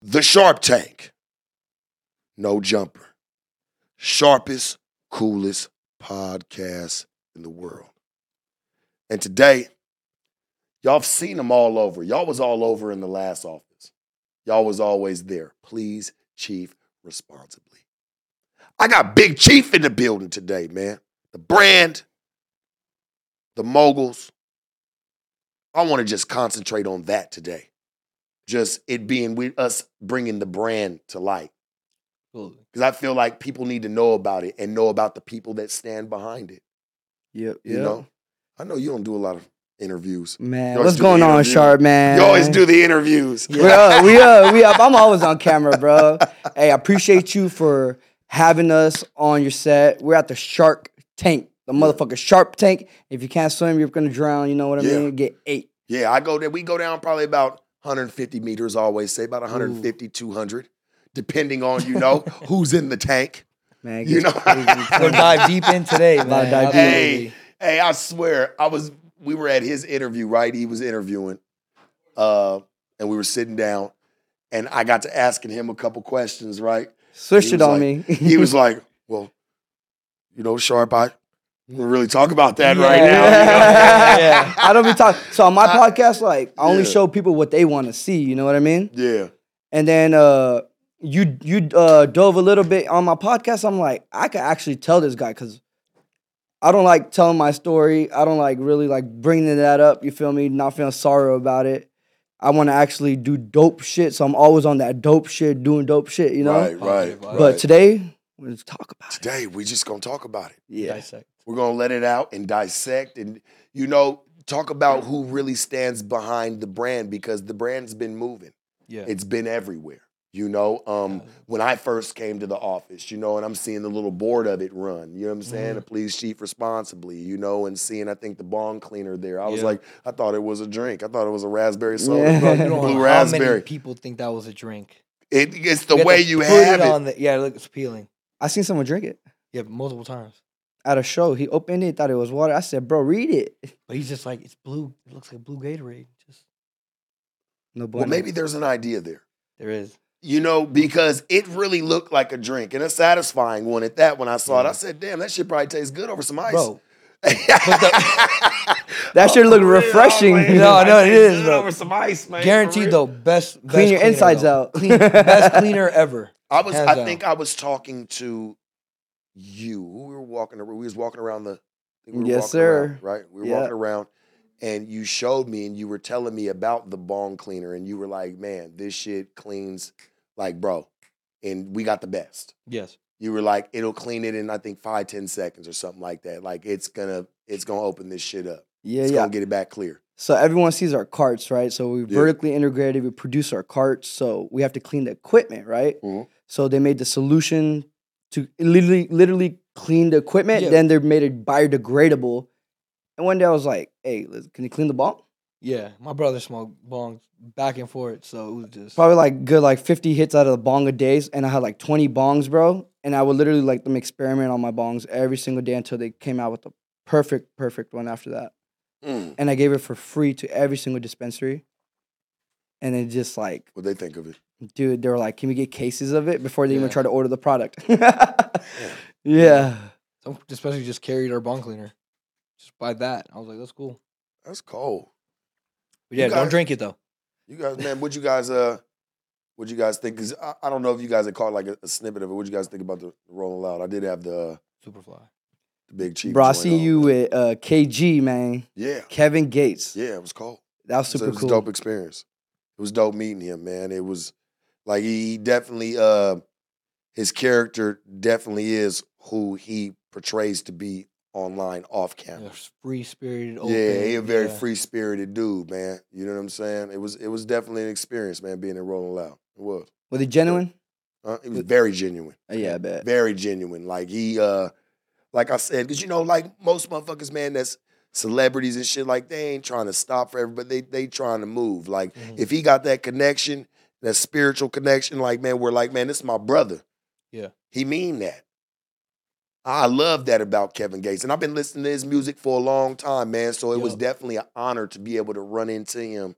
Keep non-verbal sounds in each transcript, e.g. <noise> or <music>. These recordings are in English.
The Sharp Tank. No jumper. Sharpest, coolest podcast in the world. And today, y'all have seen them all over. Y'all was all over in the last office. Y'all was always there. Please, Chief, responsibly. I got Big Chief in the building today, man. The brand, the moguls. I want to just concentrate on that today just it being we us bringing the brand to light. Because I feel like people need to know about it and know about the people that stand behind it. Yep. You know, I know you don't do a lot of interviews. Man, what's going on. Sharp man? You always do the interviews. We up, we up, we up. I'm always on camera, bro. hey, I appreciate you for having us on your set. We're at the Shark Tank, the motherfucker Sharp Tank. If you can't swim, you're gonna drown. You know what I Yeah. mean? Get eight. Yeah, I go there. We go down probably about 150 meters. Always say about 150, 200, depending on you know <laughs> who's in the tank. Man, You know. We'll dive deep in today, <laughs> man. Gotta dive deep. hey, hey, I swear, I was. We were at his interview, right? He was interviewing, uh, and we were sitting down, and I got to asking him a couple questions, right? Switched it on like- me. He was <laughs> like, "Well, you know, sharp, I we really talk about that Yeah. right now." <laughs> Yeah. <laughs> I don't be talking. So on my podcast, like I only Yeah. show people what they want to see. You know what I mean? Yeah, And then uh, you you uh, dove a little bit on my podcast. I'm like, I could actually tell this guy because I don't like telling my story. I don't like really like bringing that up. You feel me? Not feeling sorrow about it. I want to actually do dope shit. So I'm always on that dope shit, doing dope shit. You know. right, right. But But right. today, let's talk about it. today we just gonna talk about it. Yeah. Dissect. We're gonna let it out and dissect, and you know, talk about who really stands behind the brand because the brand's been moving. Yeah. It's been everywhere. You know, um, when I first came to the office, you know, and I'm seeing the little board of it run, you know what I'm saying? Mm-hmm. The please chief responsibly, you know, and seeing I think the bong cleaner there. I was Yeah. like, I thought it was a drink. I thought it was a raspberry <laughs> soda, Yeah. bro, You You blue know how many people think that was a drink. It, it's the have way you have it. on the yeah. Look, it's appealing. I seen someone drink it Yeah, multiple times. At a show. He opened it, thought it was water. I said, "Bro, read it." But he's just like it's blue. It looks like blue Gatorade. Just No, well, maybe there's an idea there. there is. You know, because it really looked like a drink and a satisfying one at that. When I saw it, I said, "Damn, that shit probably tastes good over some ice." Bro, <laughs> that should look oh, refreshing. man. No, I know it tastes bro. Over some ice, man. guaranteed though. Best, best Clean your insides though. out. <laughs> Clean, best cleaner ever. I was. Hands I down. think I was talking to you. We were walking. ar- We was walking around the. We were Yes, sir. around, right, we were Yeah. walking around, and you showed me, and you were telling me about the bong cleaner, and you were like, "Man, this shit cleans like, bro," and we got the best. Yes. You were like, "It'll clean it in I think five, ten seconds or something like that. Like it's gonna, it's gonna open this shit up. Yeah, It's yeah. gonna get it back clear." So everyone sees our carts, right? So we Yeah. vertically integrated. We produce our carts, so we have to clean the equipment, right? Mhm. So they made the solution to literally, literally clean the equipment. Yeah. Then they're made it biodegradable. And one day I was like, "Hey, can you clean the bong?" Yeah. My brother smoked bongs back and forth, so it was just Probably like good, like fifty hits out of the bong a days, and I had like twenty bongs, bro. And I would literally like them experiment on my bongs every single day until they came out with the perfect, perfect one after that. Mm. And I gave it for free to every single dispensary. And it just like What they think of it? Dude, they were like, "Can we get cases of it before they even try to order the product?" <laughs> yeah. some especially just carried our bong cleaner. Just by that, I was like, that's cool. That's cold. But You yeah, don't guys- drink it though. You guys, man, what you guys uh What you guys think? Cause I, I don't know if you guys had caught like a, a snippet of it. What you guys think about the Rolling Loud? I did have the uh, Superfly. the big chief. Bro, I joint seen you but- with uh, KG, man. Yeah, Kevin Gates. yeah, it was cold. That was So super it was cool. a dope experience. It was dope meeting him, man. It was like he definitely uh his character definitely is who he portrays to be online off camera. Free spirited. Yeah, he a very yeah. free spirited dude, man. You know what I'm saying? It was it was definitely an experience, man, being in Rolling Loud. It was. Was it genuine? Uh, it was very genuine. Uh, yeah, I bet. Very genuine. Like he uh like I said, because you know, like most motherfuckers, man, that's celebrities and shit, like they ain't trying to stop for everybody. They they trying to move. Like Mhm. if he got that connection, that spiritual connection, like man, we're like, man, this is my brother. Yeah. He mean that. I love that about Kevin Gates. And I've been listening to his music for a long time, man. So it was definitely an honor to be able to run into him,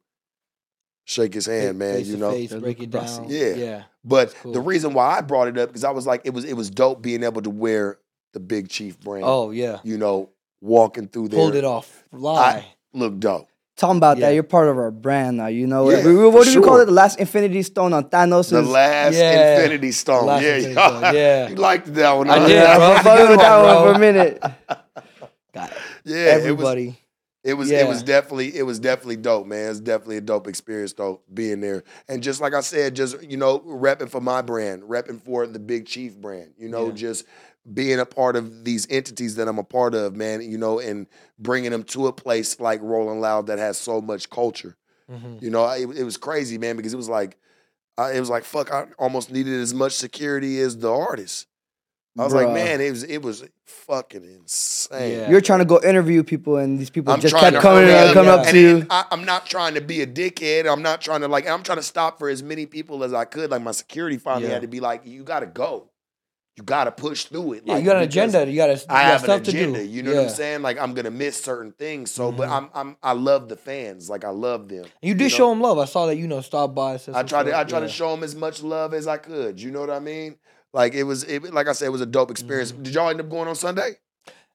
shake his hand, man. Face you know. face, break it down. Yeah. yeah. But cool. the reason why I brought it up because I was like, it was it was dope being able to wear the Big Chief brand. Oh yeah, you know, walking through there. pulled it off. Lie. Look dope. Talking about Yeah. that, you're part of our brand now. You know, Yeah, We- what do you call it? The last Infinity Stone on Thanos. The last Yeah. Infinity Stone. Last yeah, Infinity yeah. Stone, <laughs> yeah. you liked that one. I huh? did, Yeah, bro. I It's a fucked good with that one, one for a minute. <laughs> Got Yeah, it was everybody. It was it was Yeah. definitely it was definitely dope, man. It's definitely a dope experience though, being there. And just like I said, just you know, repping for my brand, repping for the Big Chief brand, you know, Yeah. just being a part of these entities that I'm a part of, man, you know, and bringing them to a place like Rolling Loud that has so much culture. Mhm. You know, it, it was crazy, man, because it was like, I, it was like, fuck, I almost needed as much security as the artist. I was like, man, it was it was fucking insane. Yeah. You're trying to go interview people, and these people I'm just trying kept coming, hurry up. coming Yeah. up And to you. I, I'm not trying to be a dickhead. I'm not trying to like. I'm trying to stop for as many people as I could. Like my security finally Yeah. had to be like, you got to go. You got to push through it. Yeah, like, you got an agenda. You got to. I you got have an agenda. to do. You know what I'm saying? Like I'm gonna miss certain things. So, but Mhm. I'm I'm I love the fans. Like I love them. You did know? show them love. I saw that. You know, stop by. said I tried to I stuff. tried to show them as much love as I could. You know what I mean? Like it was it, like I said, it was a dope experience. Mm-hmm. Did y'all end up going on Sunday?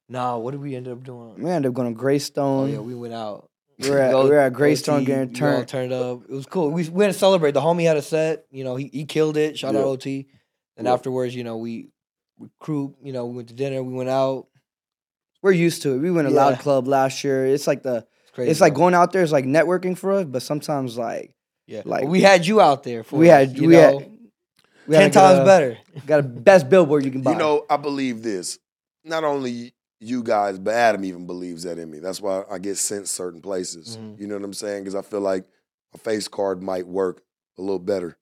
Nah, what did we end up doing? We ended up going to Oh yeah, we went out. we were at, <laughs> Go- we were at go Greystone T, getting we all turned. turned up. It was cool. We we went to celebrate. The homie had a set. You know, he he killed it. Shout Yeah. out OT. And Yeah. afterwards, you know, we, we crew. You know, we went to dinner. We went out. We're used to it. We went to Loud Club last year. It's like the It's crazy. it's like bro. going out there is like networking for us, but sometimes like Yeah, like- But we had you out there. For we us, had you we know? had we had ten to times a- better. Got a best billboard you can buy. You know, I believe this. Not only you guys, but Adam even believes that in me. That's why I get sent certain places. Mhm. You know what I'm saying? Because I feel like a face card might work a little better.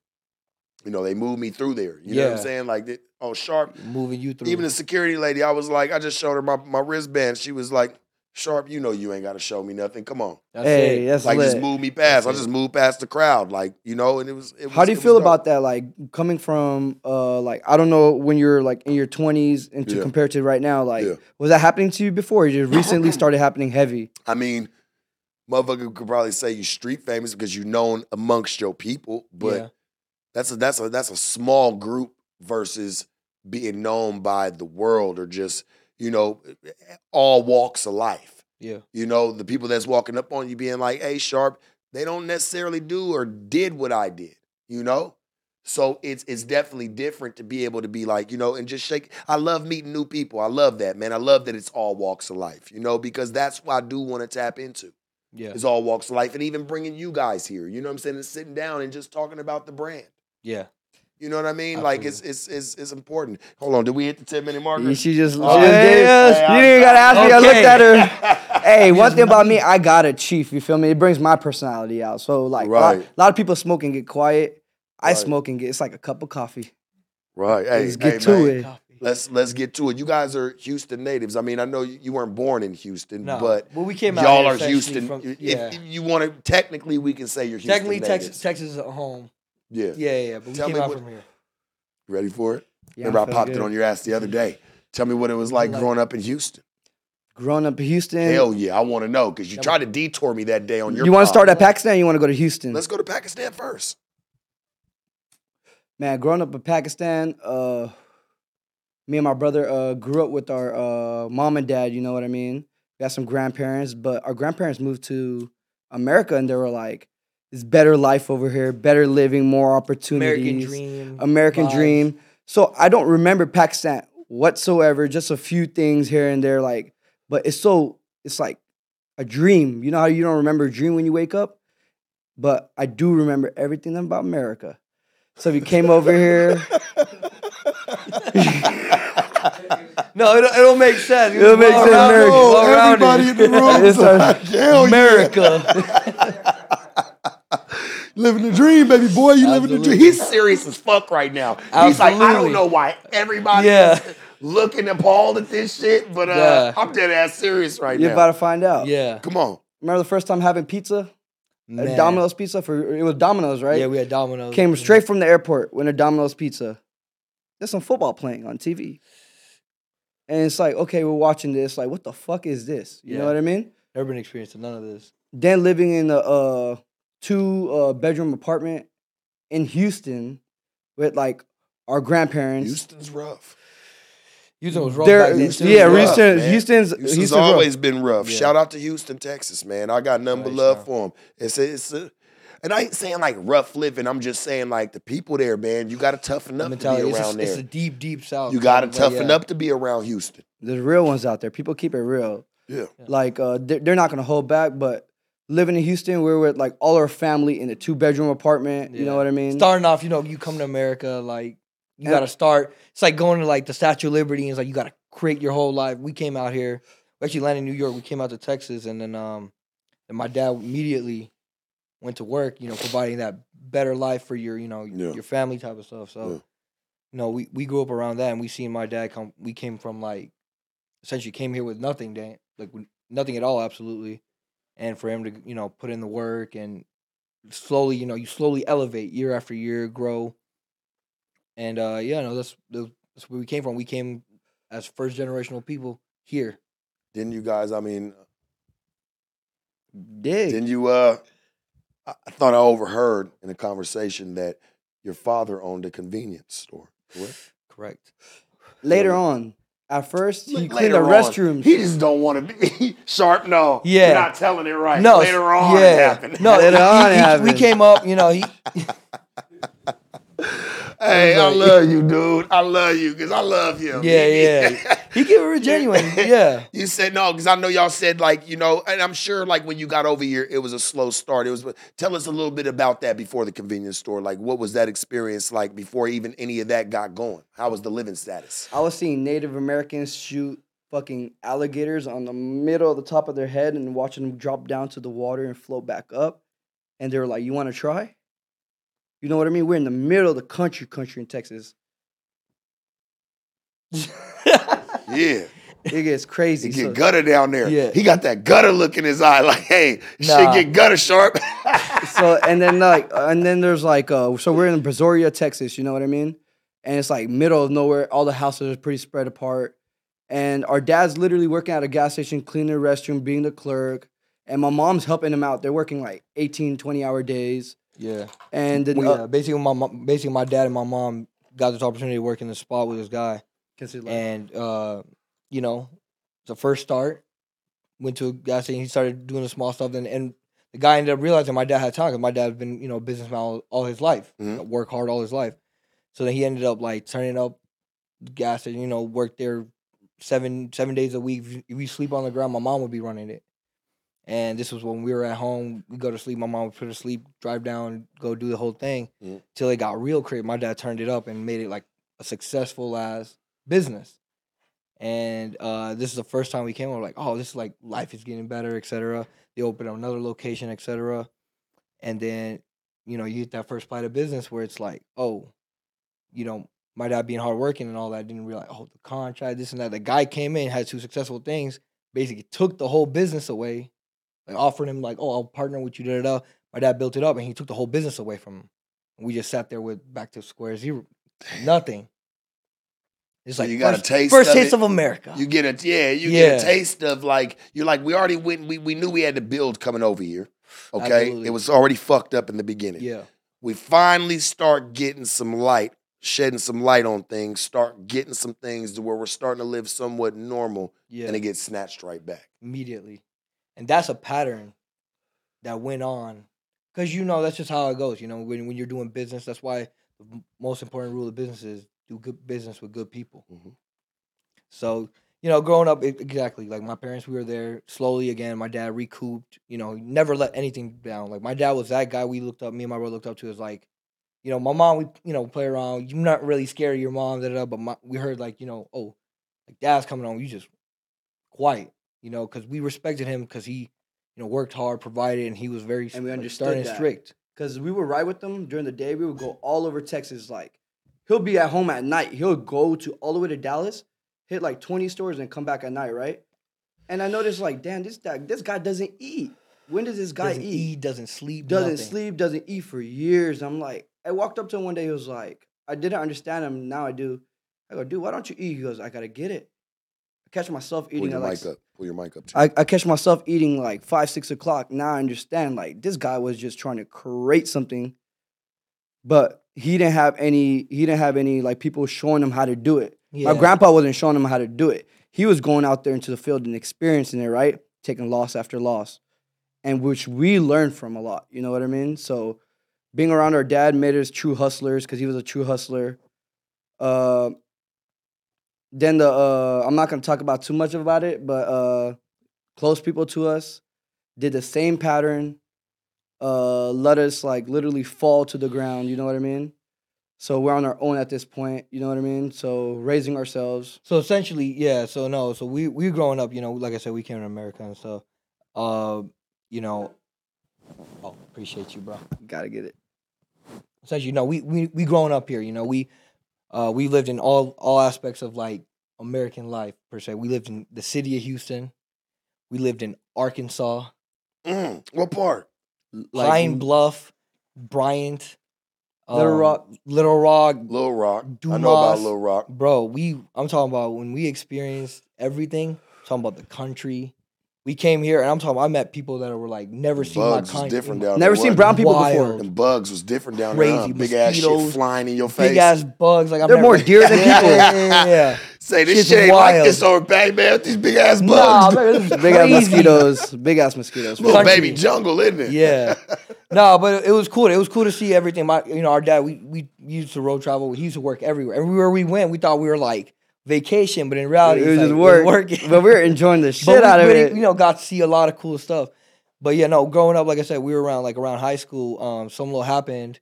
You know, they move me through there. You know what I'm saying? Like, they- oh, sharp. Moving you through. Even the security lady, I was like, I just showed her my, my wristband. She was like, Sharp, you know you ain't got to show me nothing. Come on. That's hey, it. that's like, lit. just move me past. I That's it. just moved past the crowd. Like, you know, and it was. It was How do you feel dope. about that? Like coming from uh like I don't know when you're like in your twenties and to Yeah. compared to right now, like Yeah. was that happening to you before? Or you just recently <clears throat> started happening heavy. I mean, motherfucker could probably say you street famous because you're known amongst your people, but Yeah. that's a that's a that's a small group versus being known by the world or just you know all walks of life. Yeah. You know, the people that's walking up on you being like, "Hey, sharp," they don't necessarily do or did what I did. You know. So it's it's definitely different to be able to be like, you know, and just shake. I love meeting new people. I love that, man. I love that it's all walks of life, you know, because that's what I do want to tap into. Yeah. It's all walks of life, and even bringing you guys here. You know what I'm saying? And sitting down and just talking about the brand. Yeah. You know what I mean? Like it's it's it's it's important. Hold on, did we hit the ten minute marker? She just, she Oh, just yeah, gave- yeah, you didn't gotta ask me. I looked at her. <laughs> hey, one thing about me, I got a chief. You feel me? It brings my personality out. So like, a lot- Right. a lot of people smoke and get quiet. I Right. smoke and get. It's like a cup of coffee. Right. Hey, Let's get hey, to man, it. Let's let's get to it. You guys are Houston natives. I mean, I know you you weren't born in Houston, No, but well, we came out y'all are Houston. from- if, if you want to, technically, we can say you're Houston. Technically, natives. Texas, Texas is at home. Yeah. Yeah, yeah, yeah. But we Tell came me out what- from here. Ready for it? Yeah, Remember, I feel popped good. it on your ass the other day. Tell me what it was like Like- growing up in Houston. Growing up in Houston. Hell yeah, I want to know because you tried to detour me that day on your. you want to pod. start at Pakistan? Or you want to go to Houston? Let's go to Pakistan first. Man, growing up in Pakistan, uh, me and my brother uh, grew up with our uh, mom and dad. You know what I mean? We got some grandparents, but our grandparents moved to America, and they were like, it's better life over here, better living, more opportunities. American dream. American vibes. dream. So I don't remember Pakistan whatsoever. Just a few things here and there, like. But it's so it's like a dream. You know how you don't remember a dream when you wake up, but I do remember everything about America. So if you came over here, <laughs> No, it'll, it'll make sense. It'll make sense, America. it, all everybody in the room. It's a- like, hell yeah. America. <laughs> Living the dream, baby boy. You living the dream. He's serious as fuck right now. Absolutely. He's like, I don't know why everybody Yeah. is looking appalled at this shit, but uh, Yeah. I'm dead ass serious right now. you're about to find out. yeah. Come on. Remember the first time having pizza? A Man. Domino's pizza for it was Domino's, right? Yeah, we had Domino's. Came straight from the airport. Went to Domino's Pizza. There's some football playing on TV. And it's like, okay, we're watching this. Like, what the fuck is this? You know what I mean? Never been experiencing none of this. Then living in the uh, two uh, bedroom apartment in Houston with like our grandparents. Houston's rough. Houston was rough They're- back then yeah, rough, Houston, man. Houston's Houston's Houston's rough. always been rough. Yeah. Shout out to Houston, Texas, man. I got nothing but Nice, love man. for them. It's a, it's a, and I ain't saying like rough living. I'm just saying like the people there, man. You got to toughen up to be It's, around a, it's there. a deep, deep south. You got to but toughen yeah. up to be around Houston. There's real ones out there. People keep it real. Yeah. Like uh, they're, they're not gonna hold back. But living in Houston, we're with like all our family in a two bedroom apartment. You know what I mean? Starting off, you know, you come to America, like you And- got to start. It's like going to like the Statue of Liberty, and it's like you got to create your whole life. We came out here. We actually landed in New York. We came out to Texas, and then um, and my dad immediately went to work. You know, providing that better life for your, you know, Yeah. your family type of stuff. So, Yeah. you know, we we grew up around that, and we seen my dad come. We came from like essentially came here with nothing, Dan, like nothing at all, absolutely. And for him to, you know, put in the work and slowly, you know, you slowly elevate year after year, grow. And uh yeah, no, that's that's where we came from. We came as first generational people here. Didn't you guys? I mean, did didn't you? Uh, I, thought I overheard in a conversation that your father owned a convenience store. Correct? Correct. Later on, at first he Look, cleaned the later on, restrooms. He just don't want to be <laughs> sharp. No, Yeah. you're not telling it right. No, later on, yeah. it happened. No, Later he- <laughs> on it he- we came up, you know, he <laughs> hey, I love you, dude. I love you because I love him. Yeah, yeah. He kept it <laughs> genuine. Yeah. You said no because I know y'all said like you know, and I'm sure like when you got over here, it was a slow start. It was. Tell us a little bit about that before the convenience store. Like, what was that experience like before even any of that got going? How was the living status? I was seeing Native Americans shoot fucking alligators on the middle of the top of their head and watching them drop down to the water and float back up. And they were like, "You want to try?" You know what I mean? We're in the middle of the country, country in Texas. <laughs> Yeah, It gets crazy. he get So- gutter down there. Yeah. he got that gutter look in his eye. Like, hey, Nah. shit, get gutter sharp. <laughs> so and then like and then there's like uh so we're in Brazoria, Texas, you know what I mean? And it's like middle of nowhere, all the houses are pretty spread apart. And our dad's literally working at a gas station, cleaning the restroom, being the clerk. And my mom's helping him out. They're working like 18, 20 hour days. Yeah. And then uh, yeah, basically my mom, basically my dad and my mom got this opportunity to work in the spot with this guy. consider, like, and uh, you know, the first start went to a gas station. He started doing the small stuff, and and the guy ended up realizing my dad had talent. my dad's been you know a businessman all, all his life, Mhm. work hard all his life. So then he ended up like turning up the gas station. You know, worked there seven seven days a week. If we sleep on the ground, my mom would be running it. And this was when we were at home. We go to sleep. My mom would put her to sleep, drive down, go do the whole thing Mhm. till it got real crazy. My dad turned it up and made it like a successful as business. And uh, this is the first time we came. We're like, oh, this is like life is getting better, etc. They opened up another location, etc. And then, you know, you get that first bite of business where it's like, oh, you know, my dad being hardworking and all that, didn't realize, oh, the contract, this and that. The guy came in, had two successful things, basically took the whole business away, like offered him like, oh, I'll partner with you, da da da. My dad built it up, and he took the whole business away from him. We just sat there with back to square zero, nothing. It's like you got a taste first of taste it. of America. You get a yeah, you get a taste of like you're like we already went. We, we knew we had to build coming over here. Okay, Absolutely. it was already fucked up in the beginning. yeah, We finally start getting some light, shedding some light on things. Start getting some things to where we're starting to live somewhat normal, yeah. and it gets snatched right back. immediately. And that's a pattern that went on because you know that's just how it goes. You know, when when you're doing business, that's why the most important rule of business is do good business with good people. Mhm. So you know, growing up, it, exactly like my parents, we were there slowly again. My dad recouped. You know, he never let anything down. Like my dad was that guy we looked up. Me and my brother looked up to as like, you know, my mom. We you know play around. You're not really scared of your mom, da, da, da, but my, we heard like you know, oh, like dad's coming home. You just quiet. You know, because we respected him because he, you know, worked hard, provided, and he was very And we like, understood that. strict. Cause we would ride with them during the day. We would go all over Texas. Like he'll be at home at night. He'll go to all the way to Dallas, hit like 20 stores, and come back at night, right? And I noticed like, damn, this guy, this guy doesn't eat. When does this guy Doesn't eat? eat, doesn't sleep, Doesn't nothing. sleep, doesn't eat for years. I'm like, I walked up to him one day. He was like, I didn't understand him. Now I do. I go, dude, why don't you eat? He goes, I gotta get it. I catch myself eating at like up. Pull your mic up. Too. I, I catch myself eating like five, six o'clock. Now I understand like this guy was just trying to create something, but he didn't have any. He didn't have any like people showing him how to do it. Yeah. My grandpa wasn't showing him how to do it. He was going out there into the field and experiencing it, right? Taking loss after loss, and which we learned from a lot. You know what I mean? So being around our dad made us true hustlers because he was a true hustler. Uh, then the uh, I'm not gonna talk about too much about it, but uh, close people to us did the same pattern. Uh, let us like literally fall to the ground. You know what I mean? So we're on our own at this point. You know what I mean? So raising ourselves. So essentially, yeah. So no. So we we growing up, you know, like I said, we came to America and stuff. Uh, you know. Oh, appreciate you, bro. Gotta get it. Essentially, no, we we we growing up here. You know, we uh we lived in all all aspects of like American life per se. We lived in the city of Houston. We lived in Arkansas, Mm, what part? Like, Pine Bluff, Bryant, Little um, Rock. Little Rock, Little Rock. I know about Little Rock. bro. We I'm talking about when we experienced everything. talking about the country. We came here and I'm talking. I met people that were like never seen my Bugs was kind. different in- down Never seen brown people Wild. before. And bugs was different down there. Crazy huh? Big ass shit mosquitoes, flying in your face. Big ass bugs. Like I've They're never, more deer than <laughs> yeah, people. Yeah, yeah, yeah. Say this Shit's shit ain't like wild. this over back, man. With these big ass Nah, bugs. man, Big ass mosquitoes. Big ass mosquitoes. Little country. baby jungle, isn't it? Yeah. <laughs> no, but it was cool. It was cool to see everything. My, you know, our dad, we we used to road travel. He used to work everywhere. Everywhere we went, we thought we were like vacation, but in reality, It was it's just work. working. But we were <laughs> enjoying the shit out of really, it. You know, got to see a lot of cool stuff. But yeah, no, growing up, like I said, we were around like around high school. Um, some little happened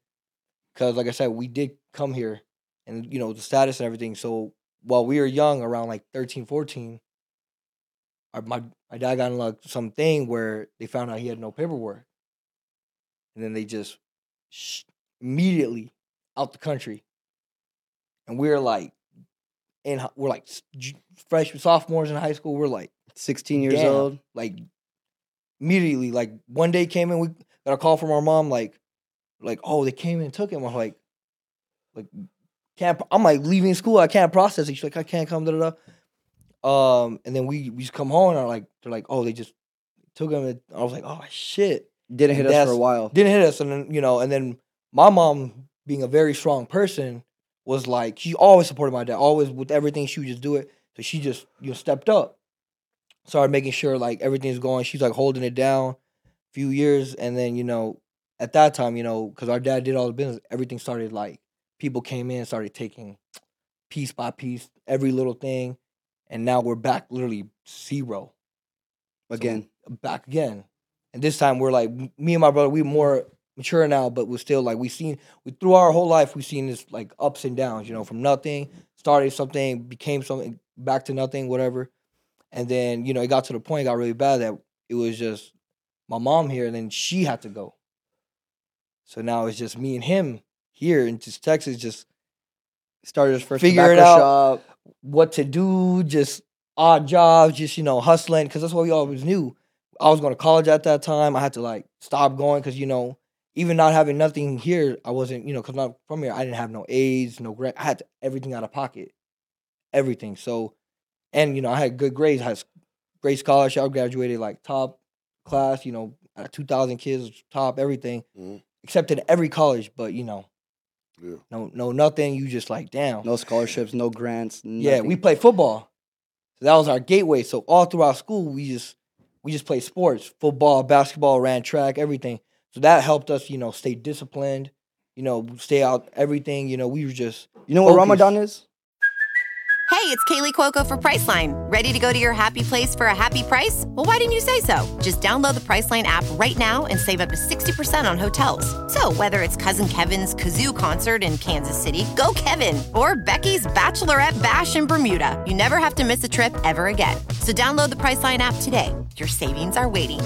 because, like I said, we did come here, and you know the status and everything. So while we were young, around like 13, 14, our, my my dad got in like something where they found out he had no paperwork, and then they just sh- immediately out the country, and we were like, hi- we're like s- j- fresh sophomores in high school. We're like 16 years Damn. old. like immediately like one day came in we got a call from our mom like like oh they came in and took him i'm like like can't i'm like leaving school i can't process it she's like i can't come da da da um and then we we just come home and are like they're like oh they just took him and i was like oh shit Didn't hit And us for a while. didn't hit us and then you know and then my mom being a very strong person was like she always supported my dad always with everything she would just do it. So she just you know stepped up. Started making sure like everything's going. She's like holding it down few years. And then you know at that time you know because our dad did all the business everything started like people came in started taking piece by piece every little thing. And now we're back literally zero. So, Again. back again. And this time we're like me and my brother, we more mature now, but we're still like we've seen we through our whole life we've seen this like ups and downs, you know, from nothing, started something, became something, back to nothing, whatever. And then, you know, it got to the point, got really bad that it was just my mom here, and then she had to go. So now it's just me and him here in just Texas, just Started his first Figure it out. shop. what to do, just odd jobs, just you know hustling because that's what we always knew. I was going to college at that time. I had to like stop going because you know even not having nothing here, I wasn't you know because not from here. I didn't have no aids, no grant. I had to, everything out of pocket, everything. So, and you know I had good grades. I had great scholarship. I graduated like top class. You know, two thousand kids, top everything, Mhm. except in every college. But you know, Yeah. no no nothing. You just like damn. No scholarships, no grants. Yeah, we nothing. played football. So that was our gateway. So all throughout school, we just we just played sports, football, basketball, ran track, everything. So that helped us, you know, stay disciplined, you know, stay out everything. You know, we were just You know what Focus. Ramadan is? Hey, it's Kaley Cuoco for Priceline. Ready to go to your happy place for a happy price? Well, why didn't you say so? Just download the Priceline app right now and save up to 60% on hotels. So, whether it's Cousin Kevin's Kazoo concert in Kansas City, go Kevin, or Becky's Bachelorette Bash in Bermuda, you never have to miss a trip ever again. So, download the Priceline app today. Your savings are waiting.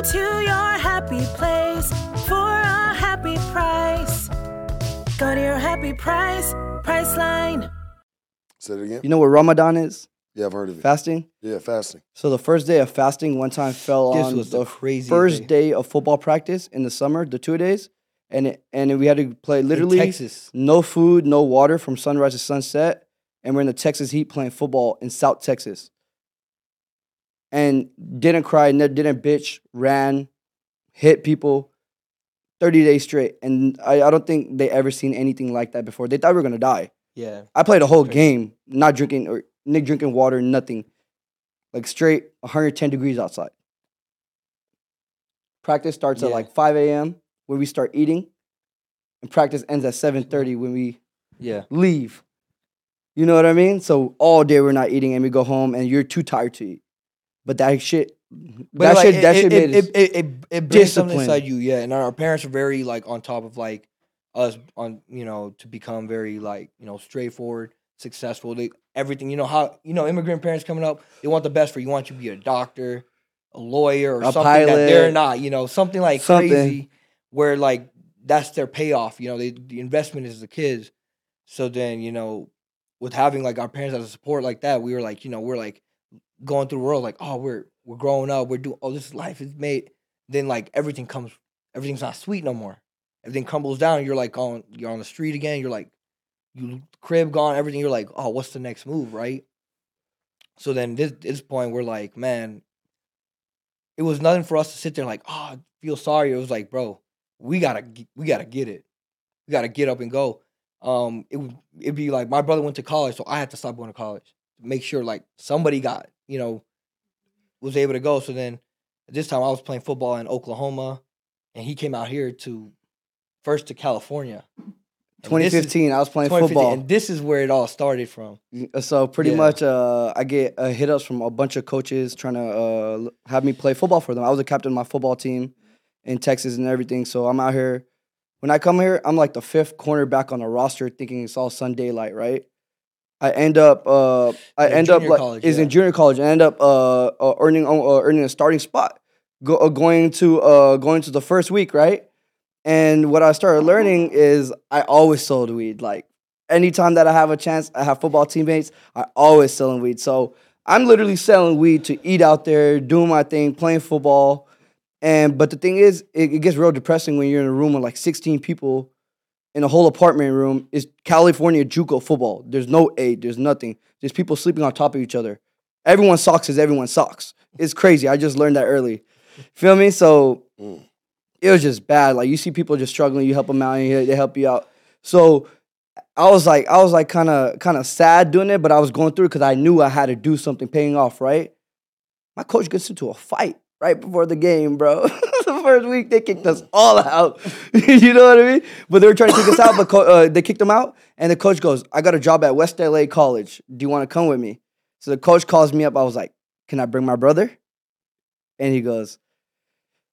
Go to your happy place for a happy price. Go to your happy price, Priceline. Say it again. You know what Ramadan is? Yeah, I've heard of it. Fasting. Yeah, fasting. So the first day of fasting one time fell This on was the the craziest first day. day of football practice in the summer, the two days, and it, and we had to play in literally Texas. no food, no water from sunrise to sunset, and we're in the Texas heat playing football in South Texas. And didn't cry, didn't bitch, ran, hit people, thirty days straight, and I, I don't think they ever seen anything like that before. They thought we were gonna die. Yeah. I played a whole game, not drinking or Nick drinking water, nothing. Like straight 110 degrees outside. Practice starts at like 5 a.m. when we start eating, and practice ends at 7:30 when we Yeah. leave. You know what I mean? So all day we're not eating, and we go home, and you're too tired to eat. But that shit, that like, shit, that it, shit it, made it, it, it, it brings something inside you, yeah. And our, parents are very like on top of like us on you know to become very like you know straightforward, successful. They everything you know how you know immigrant parents coming up, they want the best for you. Want you to be a doctor, a lawyer, or A something that they're not. You know something like Something. crazy where like that's their payoff. You know they, the investment is the kids. So then you know with having like our parents as a support like that, we were like you know we're like going through the world like oh we're we're growing up we're doing oh this life is made then like everything comes everything's not sweet no more. Everything crumbles down you're like on you're on the street again you're like you crib gone everything you're like oh what's the next move right? So then this this point we're like man it was nothing for us to sit there like oh feel sorry. It was like bro we gotta we gotta get it. We gotta get up and go. Um it would it'd be like my brother went to college so i had to stop going to college To make sure like somebody got you know was able to go. So then this time I was playing football in Oklahoma, and he came out here to first to California. And this is 2015. I was playing football. and this is where it all started from. So pretty Yeah. much, uh, I get uh, hit ups from a bunch of coaches trying to uh, have me play football for them. I was a captain of my football team in Texas and everything. So I'm out here. When I come here, I'm like the fifth cornerback on the roster, thinking it's all sun daylight, right? I end up, uh, I end up like college, is yeah. in junior college. I end up uh, uh, earning uh, earning a starting spot, go, uh, going to uh, going to the first week, right? And what I started learning is I always sold weed. Like anytime that I have a chance, I have football teammates, I always selling weed. So I'm literally selling weed to eat out there, doing my thing, playing football. And but the thing is, it, it gets real depressing when you're in a room with like 16 people in a whole apartment room. is California JUCO football. There's no aid, there's nothing. There's people sleeping on top of each other. Everyone's socks is everyone's socks. It's crazy. I just learned that early. Feel me? So Mm. it was just bad. Like you see people just struggling, you help them out, and they help you out. So I was like, I was like kind of kind of sad doing it, but I was going through it because I knew I had to do something, paying off, right? My coach gets into a fight right before the game, bro. <laughs> first week they kicked us all out. <laughs> you know what I mean? But they were trying to kick us out, but co- uh, they kicked them out, and the coach goes, "I got a job at West LA College. Do you want to come with me?" So the coach calls me up. I was like, "Can I bring my brother?" And he goes,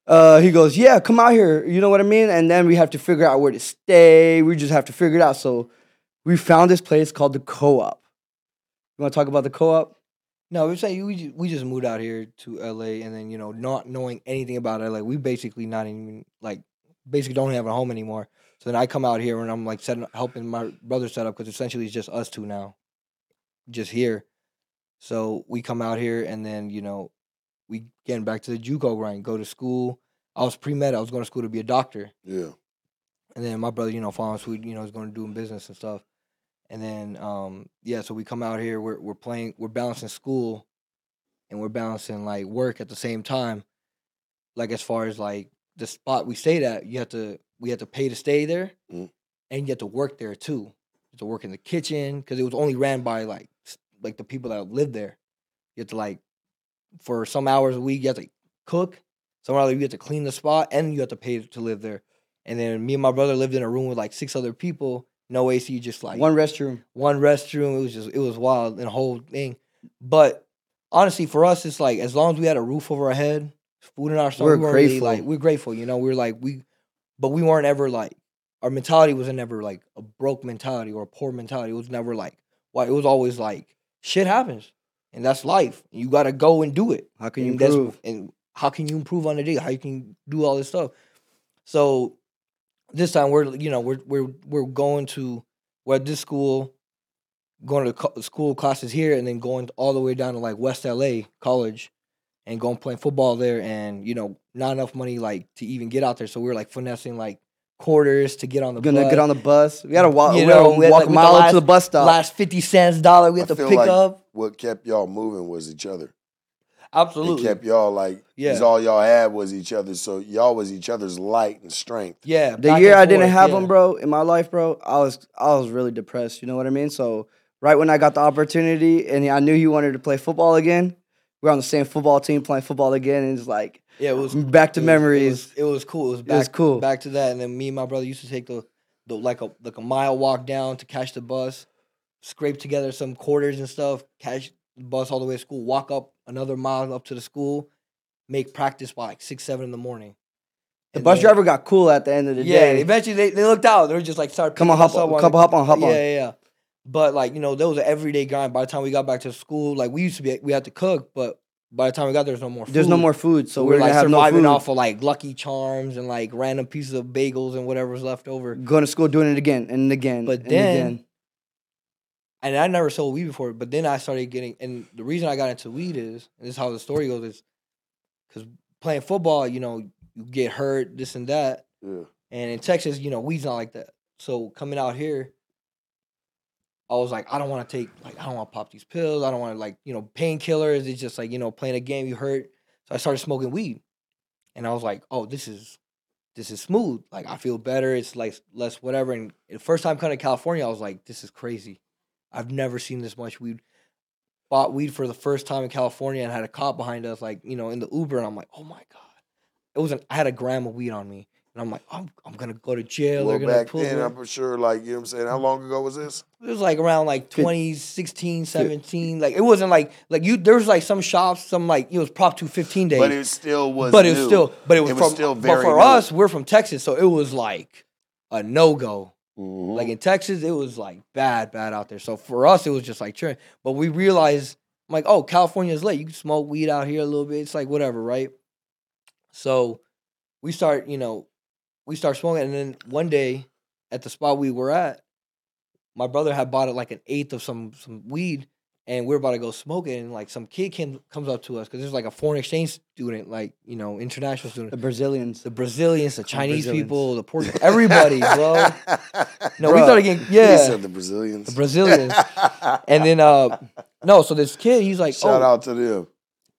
uh, he goes, yeah, come out here. You know what I mean? And then we have to figure out where to stay. We just have to figure it out. So we found this place called the Co-op. You want to talk about the Co-op? No, we're saying we just, we just moved out here to LA, and then you know not knowing anything about LA, we basically not even like basically don't have a home anymore. So then I come out here and I'm like setting helping my brother set up because essentially it's just us two now, just here. So we come out here and then you know we getting back to the JUCO grind, go to school. I was pre med. I was going to school to be a doctor. Yeah. And then my brother, you know, following suit, you know, is going to do business and stuff. And then, um, yeah, so we come out here. We're we're playing. We're balancing school, and we're balancing like work at the same time. Like as far as like the spot we stayed at, you have to we had to pay to stay there, Mm. and you have to work there too. You have to work in the kitchen because it was only ran by like like the people that lived there. You have to like for some hours a week. You have to cook. So either you have to clean the spot and you have to pay to live there. And then me and my brother lived in a room with like six other people, no AC, just like One restroom. one restroom. It was just it was wild and the whole thing. But honestly, for us, it's like as long as we had a roof over our head, food in our stomach, We're we weren't really, grateful. like we're grateful. You know, we're like we, but we weren't ever like our mentality wasn't never like a broke mentality or a poor mentality. It was never like why it was always like shit happens and that's life. You got to go and do it. How can you And improve? And how can you improve on the day? How you can do all this stuff? So this time we're you know we're we're we're going to we're at this school, going to co- school classes here, and then going all the way down to like West LA College, and going playing football there, and you know not enough money like to even get out there, so we were like finessing like quarters to get on the Gonna bus. get on the bus. We gotta walk. You know, we had, walk like, a mile the up to the bus stop. last fifty cents dollar we I had to feel pick like up. what kept y'all moving was each other. It Absolutely, kept y'all like, Yeah. yeah. all y'all had was each other. So y'all was each other's light and strength. yeah. the year and I didn't have yeah. them, bro, in my life, bro, I was I was really depressed. You know what I mean? So right when I got the opportunity and I knew he wanted to play football again, we are on the same football team playing football again, and it's like Yeah, it was back to it was- memories. It was, it was cool. It was back, was cool. Back to that, and then me and my brother used to take the, the like a like a mile walk down to catch the bus, scrape together some quarters and stuff, catch the bus all the way to school, walk up another mile up to the school, make practice by like six seven in the morning. the And bus then- driver got cool at the end of the yeah, day. Yeah, eventually they, they looked out. They were just like started Come on, hop on, couple hop on, hop yeah, on. Yeah, yeah. But like you know, there was an everyday grind. By the time we got back to school, like we used to be, we had to cook, but by the time we got there, there's no more. food. There's no more food, so So we're, we're like have no surviving food. off of like Lucky Charms and like random pieces of bagels and whatever's left over. Going to school, doing it again and again. But and then- again. And I never sold weed before, but then I started getting. And the reason I got into weed is, and this is how the story goes, is because playing football, you know, you get hurt, this and that. Yeah. And in Texas, you know, weed's not like that. So coming out here, I was like, I don't want to take, like, I don't want to pop these pills. I don't want to, like, you know, painkillers. It's just like, you know, playing a game, you hurt. So I started smoking weed. And I was like, oh, this is, this is smooth. Like, I feel better. It's like less whatever. And the first time coming to California, I was like, this is crazy. I've never seen this much weed. Bought weed for the first time in California and had a cop behind us, like, you know, in the Uber. And I'm like, oh my God. It was an, I had a gram of weed on me. And I'm like, I'm, I'm going to go to jail. Well, They're going to back pull then, me. I'm sure, like, you know what I'm saying? How long ago was this? It was like around like 2016, 17. Like it wasn't like like you there was like some shops, some like it was Prop 215 days. But it still was but it was new. still but it was, from still but very for new. us, we're from Texas, so it was like a no-go. Mhm. Like in Texas, it was like bad, bad out there. So for us, it was just like churn. But we realized, I'm like, oh, California's late. You can smoke weed out here a little bit. It's like whatever, right? So we start, you know, we start smoking, and then one day at the spot we were at, my brother had bought it like an eighth of some some weed, and we are about to go smoke it, and like some kid came, comes up to us because there's like a foreign exchange student, like you know, international student the Brazilians. the Brazilians, the Chinese Brazilians. people, the Portuguese, everybody, bro. <laughs> No, we Bruh. started getting He yeah, said the Brazilians. the Brazilians, and then uh, no, so this kid, he's like, Shout oh, out to them.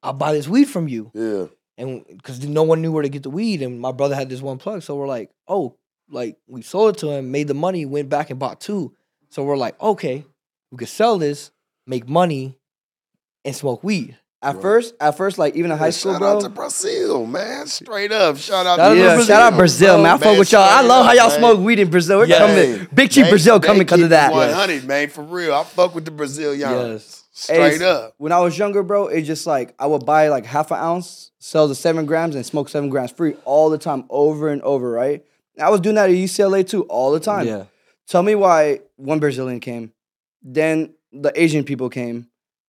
I'll buy this weed from you, Yeah. and because no one knew where to get the weed, and my brother had this one plug, so we're like, oh, like we sold it to him, made the money, went back and bought two, so we're like, okay, we could sell this, make money, and smoke weed. At Right. first, at first, like even in high school, shout bro. out to Brazil, man. Straight up. Shout out Shout to to yeah, Brazil. shout out Brazil, man. I Man, fuck with y'all. I love how y'all man. smoke weed in Brazil. We're Yeah. coming, Big Chief Brazil they coming because of that. 100, man, for real. I fuck with the Brazilians. Yes. Straight Hey, up. When I was younger, bro, it's just like I would buy like half an ounce, sell the seven grams, and smoke seven grams free all the time, over and over, right? And I was doing that at UCLA too, all the time. Yeah, Tell me why one Brazilian came, then the Asian people came,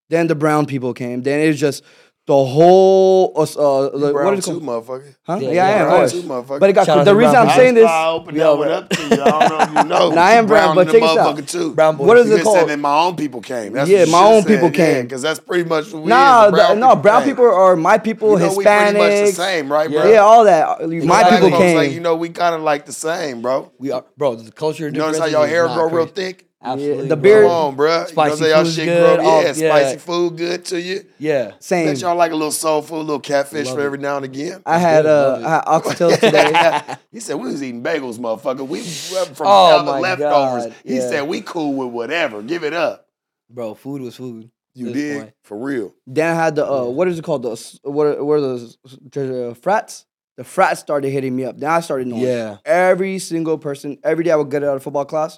then the brown people came, then it's just the whole uh, uh You like, brown what is it too, called? motherfucker. Huh? Yeah, Yeah, yeah, I am. of of course. course. Too, motherfucker. But it got Shout the reason I'm people. saying this. why I opened Yeah, that one up to you. I don't know if you know. <laughs> Nah, I am brown, but than check this out. too. Brown boy. What is You it called? said that my own people came. That's Yeah, what my own people said, came. Because that's pretty much what we Nah, is. The brown the, no, brown people are my people, You know, we pretty much the Hispanics. same, right, bro? Yeah, all that. You My black people folks, came. Like, you know, we kind of like the same, bro. we are, bro. The culture. You notice how y'all hair grow real thick? Absolutely, the bro. beard- Come on, bro. Spicy you know, how y'all food's shit good, grow? all- yeah, yeah. spicy food good to you. Yeah, Same. Bet y'all like a little soul food, a little catfish Love for it. every now and again. I had good, uh, love it. I had oxtails <laughs> today. he said we was eating bagels, motherfucker. We from Oh, other my leftovers. God, He yeah. said we cool with whatever. Give it up. bro. Food was food. You did point. for real. then I had the uh, what is it called? The s- what are, what are those uh, frats? the frats started hitting me up. Then I started knowing Yeah. every single person. Every day I would get out of football class,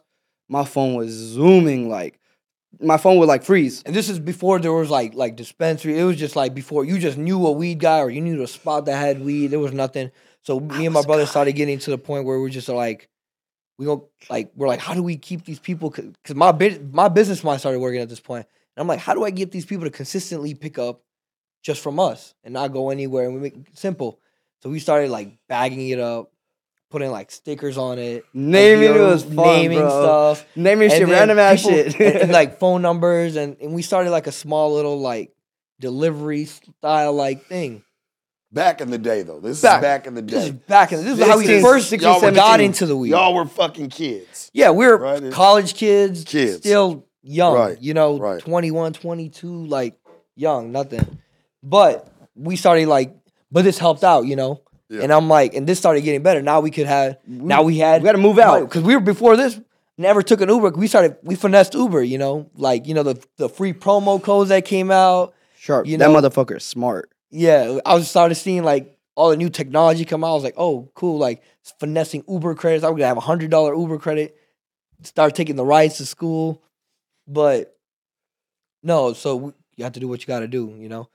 my phone was zooming like my phone would like freeze. And this is before there was like like dispensary. It was just like before you just knew a weed guy or you knew a spot that had weed. There was nothing. So me and my brother started getting to the point where we're just like, we go like we're like, how do we keep these people? Because my my business mind started working at this point. And I'm like, how do I get these people to consistently pick up just from us and not go anywhere? And we make it simple. So we started like bagging it up, putting like stickers on it, like, Naming you it was fun, naming bro. stuff Naming and shit, random ass shit. and, and, like <laughs> phone numbers and, and we started like a small little like delivery style like thing. Back in the day, though. This Back- is back in the day. This is back in the, this is how we 16, first 16, y'all got into the weed. Y'all were fucking kids. yeah, we were Right, college kids, Kids. still young, Right, you know, right. 21, 22, like young, nothing. But we started like, but this helped out, you know. Yeah. And I'm like, and this started getting better. Now we could have, now we had, we gotta move out. because we were before this. Never took an Uber. We started, we finessed Uber, you know, like you know the the free promo codes that came out. Sharp. you that motherfucker is smart. Yeah, I was started seeing like all the new technology come out. I was like, oh, cool, like finessing Uber credits. I'm gonna have a hundred dollar Uber credit. Start taking the rides to school, but no. So we- you have to do what you got to do, you know.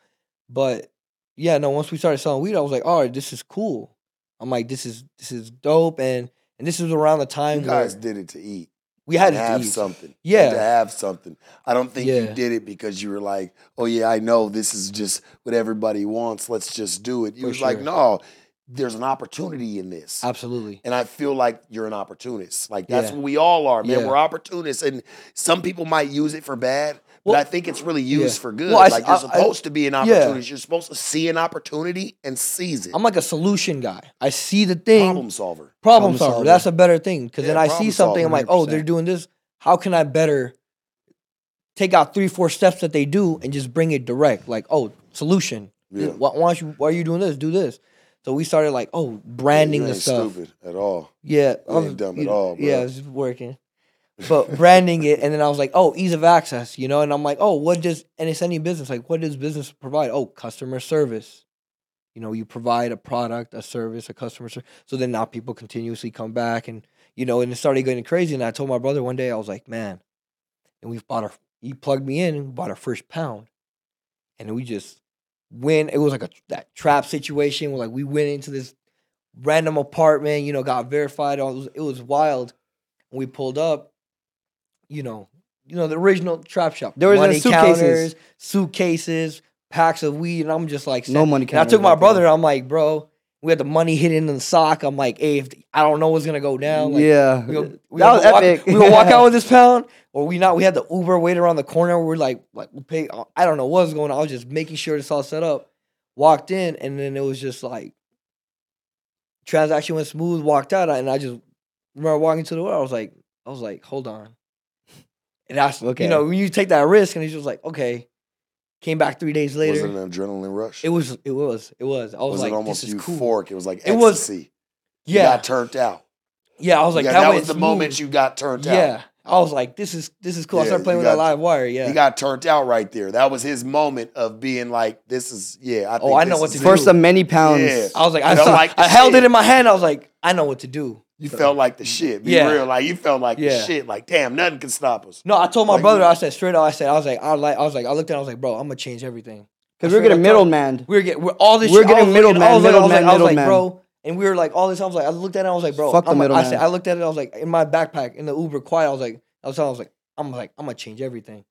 But yeah, no. Once we started selling weed, I was like, all right, this is cool. I'm like, this is this is dope, and and this was around the You time where guys did it to eat. we had to to have eat. something. Yeah. to have something. I don't think you did it because you were like, "Oh yeah, I know this is just what everybody wants. Let's just do it." You For was like, "No, there's an opportunity in this." Absolutely. And I feel like you're an opportunist. Like that's Yeah. what we all are, man. Yeah. We're opportunists, and some people might use it for bad, but Well, I think it's really used yeah. for good. Well, I s- like you're I- I- supposed to be an yeah. You're supposed to see an opportunity and seize it. I'm like a solution guy. I see the thing. problem solver. problem, Problem solver. solver. That's a better thing because then I see problem something. I'm solver, like, oh, they're doing this. How can I better take out three, four steps that they do and just bring it direct? Like, oh, solution. Yeah. Why, why don't you? Why are you doing this? Do this. So we started like, oh, branding you the stuff. stupid at all. Yeah, I'm dumb at all, bro. Yeah, it's working. But branding it, and then I was like, oh, ease of access, you know. And I'm like, oh, what does? And it's any business. Like, what does business provide? Oh, customer service. You know, you provide a product, a service, a customer service. So then now people continuously come back, and you know, and it started getting crazy. And I told my brother one day, I was like, man, and we bought our. He plugged me in and bought our first pound, and we just went. It was like a that trap situation where like we went into this random apartment, you know, got verified. It was, it was wild. We pulled up, you know, you know the original trap shop. There was, money suitcases. counters, suitcases, packs of weed, and I'm just like, No money And I took my brother. I'm like, bro, we had the money hidden in the sock. I'm like, hey, if I don't know what's gonna go down. Like, yeah, we gonna, we that was walk, epic. We gonna walk <laughs> out with this pound, or we not? We had the Uber wait around the corner. We're like, like we pay. I don't know what's going on. I was just making sure it's all set up. Walked in, and then it was just like transaction went smooth. Walked out, and I just remember walking to the door. I was like, I was like, hold on. And that's Okay. you know when you take that risk, and he's just like, okay. Came back three days Was later. it an adrenaline rush? It was. It was. It was. I was, was like, it almost this is cool. It was like It was- ecstasy. You Yeah. got turned out. Yeah. I was like, yeah, that, that, was the smooth. moment you got turned out. Yeah. I was like, this is this is cool. I started playing you with that live wire. Yeah. He got turned out right there. That was his moment of being like, "This is yeah." I Oh, think I know this what is to do. First of many pounds. Yeah. I was like, I, You saw, like I held it in my hand. I was like, I know what to do. You felt like the shit. Be Yeah. real, like you felt like the shit. Like damn, nothing can stop us. No, I told my Like, brother. I said straight up. I said, I was like, I like, I was like, I looked at. it, I was like, bro, I'm gonna change everything. Because we're getting straight middleman. We're getting we're all this. We're shit, getting was middleman, I was like, I middleman, I was like, bro. And we were like all this. I was like, I looked at it. I was like, bro. Fuck the I'm like- I said, I looked at it. I was like, in my backpack in the Uber, quiet. I was like, I was, telling- I was like, I'm like, I'm gonna change everything.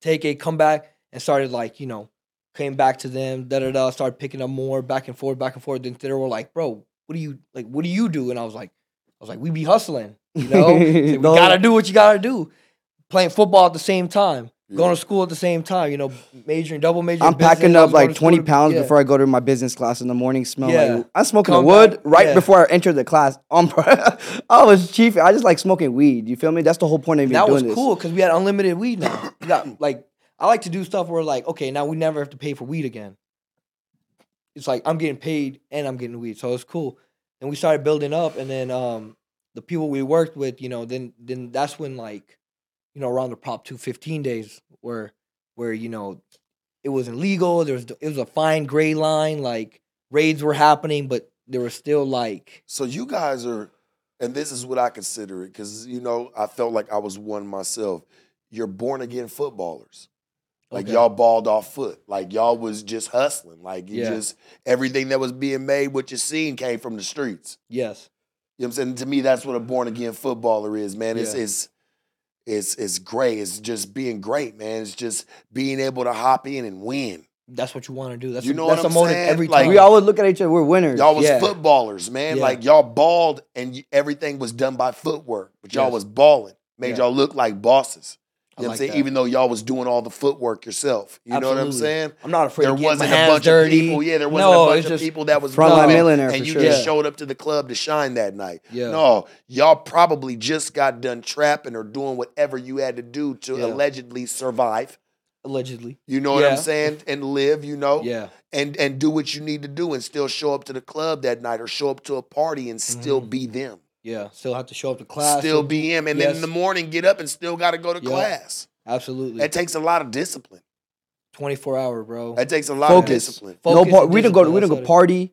Take it, come back, and started like, you know, came back to them. Da da da. Started picking up more, back and forth, back and forth. Then they were like, bro, what do you like? What do you do? And I was like, I was like, we be hustling. You <laughs> know, we No. gotta do what you gotta do. Playing football at the same time, Yeah. going to school at the same time. You know, majoring, double majoring. I'm business, packing up like 20 pounds yeah. before I go to my business class in the morning. Smell Yeah. like I'm smoking Come wood back, right before I enter the class. <laughs> Um, I was chief. I just like smoking weed. You feel me? That's the whole point of even that was doing cool because we had unlimited weed now. We got like I like to do stuff where like okay now we never have to pay for weed again. It's like I'm getting paid and I'm getting weed, so it's cool. And we started building up, and then um the people we worked with, you know, then then that's when like you know around the Prop Two Fifteen days where where you know it wasn't legal. There was it was a fine gray line like raids were happening, but there was still like So you guys are, and this is what I consider it, because you know I felt like I was one myself. You're born again footballers. Like Okay. y'all balled off foot. Like y'all was just hustling. Like you Yeah. just everything that was being made, what you seen came from the streets. yes, You know what I'm saying? To me, that's what a born again footballer is, man. It's Yeah. it's it's it's great. It's just being great, man. It's just being able to hop in and win. that's what you want to do. That's You a, know that's what a I'm motive saying? every Like, time. we always look at each other. We're winners. Y'all was Yeah. footballers, man. Yeah. Like y'all balled and y- everything was done by footwork, but y'all Yes. was balling. Made Yeah. y'all look like bosses. I You know what like I'm saying? that. Even though y'all was doing all the footwork yourself. You know what I'm saying? I'm not afraid. There to get wasn't my a bunch dirty. of people. Yeah, there wasn't no, a bunch of people that was Frontline coming millionaire and for you sure. just Yeah. showed up to the club to shine that night. Yeah. No, y'all probably just got done trapping or doing whatever you had to do to Yeah. allegedly survive. allegedly. You know what I'm saying? And live, you know? Yeah, and and do what you need to do and still show up to the club that night or show up to a party and still Mhm. be them. Yeah. Still have to show up to class. still be him. And then in the morning get up and still gotta go to Yeah. class. absolutely. That takes a lot of discipline. 24 hour, bro. That takes a lot Focus. of discipline. no Focus par- and we didn't go. discipline, We didn't go party.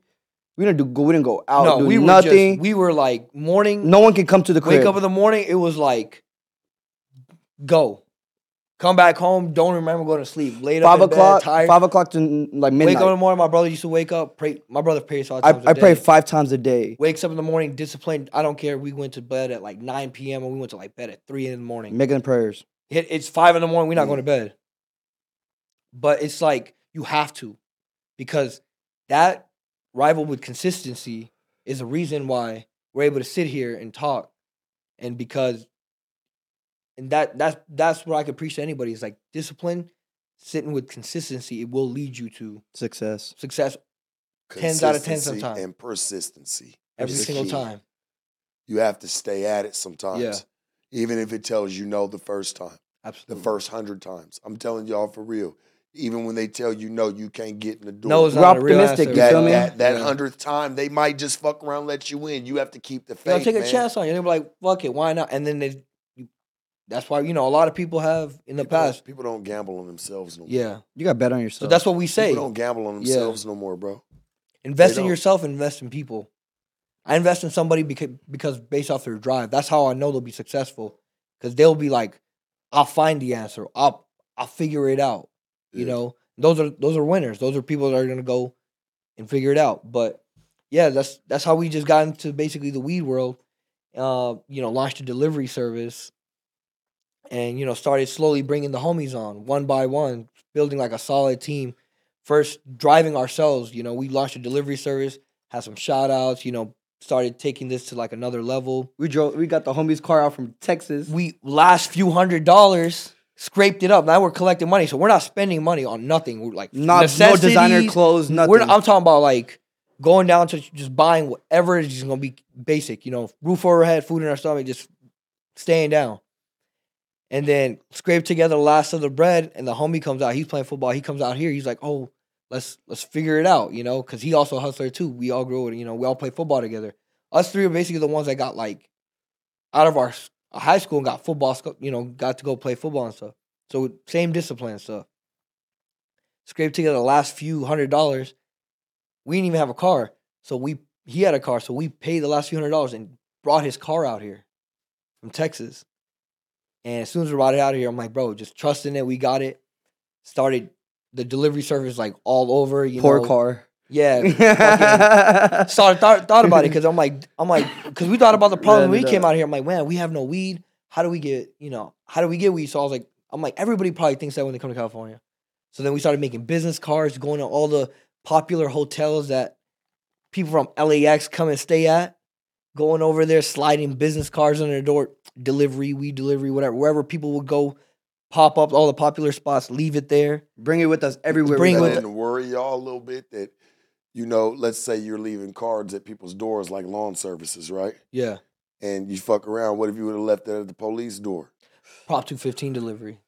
We didn't do. Go. We didn't go out. no, do we were nothing. just we were like morning. no one can come to the crib. wake up in the morning. It was like go, come back home. Don't remember going to sleep. Late five up o'clock. bed, tired. Five o'clock to like midnight. Wake up in the morning. My brother used to wake up. Pray. My brother prays five I, times I pray five times a day, Wakes up in the morning, disciplined. I don't care. We went to bed at like 9 p.m. and we went to like bed at three in the morning. making prayers. Hit it's five in the morning. We're not Mm. going to bed. But it's like you have to, because that rival with consistency is a reason why we're able to sit here and talk, and because, and that that's that's what I could preach to anybody is like discipline, sitting with consistency. It will lead you to Success. success 10s out of 10 Consistency sometimes. And persistency. every single key. time. You have to stay at it sometimes. Yeah. Even if it tells you no the first time, the first hundred times. I'm telling y'all for real. Even when they tell you no, you can't get in the door. No, it's We're a real optimistic, answer. you that feel me? that that Yeah. hundredth time, they might just fuck around, and let you in. You have to keep the You know, faith. take a man. chance on you. They'll be like, "Fuck it, why not?" And then they, you, that's why you know a lot of people have in the People don't- past. people don't gamble on themselves no more. Yeah, You got to bet on yourself. so that's what we say. People don't gamble on Yeah. themselves no more, bro. Invest they in don't. yourself. Invest in people. I invest in somebody because because based off their drive. That's how I know they'll be successful. Because they'll be like, "I'll find the answer. I'll I'll figure it out." You know, those are those are winners. Those are people that are gonna go and figure it out. But yeah, that's that's how we just got into basically the weed world. Uh, you know, launched a delivery service, and you know started slowly bringing the homies on one by one, building like a solid team. First driving ourselves. You know, we launched a delivery service, had some shout outs. You know, started taking this to like another level. we drove. We got the homie's car out from Texas. We last few hundred dollars scraped it up. Now we're collecting money, so we're not spending money on nothing. We're like Not no designer clothes. Nothing. We're I'm talking about like going down to just buying whatever is just gonna be basic. You know, roof over our head, food in our stomach, just staying down. And then scrape together the last of the bread, and the homie comes out. He's playing football. He comes out here. He's like, "Oh, let's let's figure it out," you know, because he also a hustler too. We all grew, you know, we all play football together. Us three are basically the ones that got like out of our high school and got football, you know, got to go play football and stuff. So same discipline stuff. Scraped together the last few hundred dollars. We didn't even have a car, so we he had a car, so we paid the last few hundred dollars and brought his car out here from Texas. And as soon as we brought it out of here, I'm like, bro, just trust in it. We got it. Started the delivery service like all over. You Poor know, car. Yeah. <laughs> started thought, thought about it because I'm like I'm like <laughs> because we thought about the problem when we came out here. I'm like, man, we have no weed. How do we get you know how do we get weed? So I was like, I'm like everybody probably thinks that when they come to California. So then we started making business cards, going to all the popular hotels that people from LAX come and stay at. Going over there, sliding business cards on their door, delivery, weed delivery, whatever, wherever people would go, pop up all the popular spots, leave it there. Bring it with us everywhere. Bring we it with That didn't worry y'all a little bit that, you know, let's say you're leaving cards at people's doors like lawn services, right? Yeah, And you fuck around. What if you would have left that at the police door? Prop 215 delivery.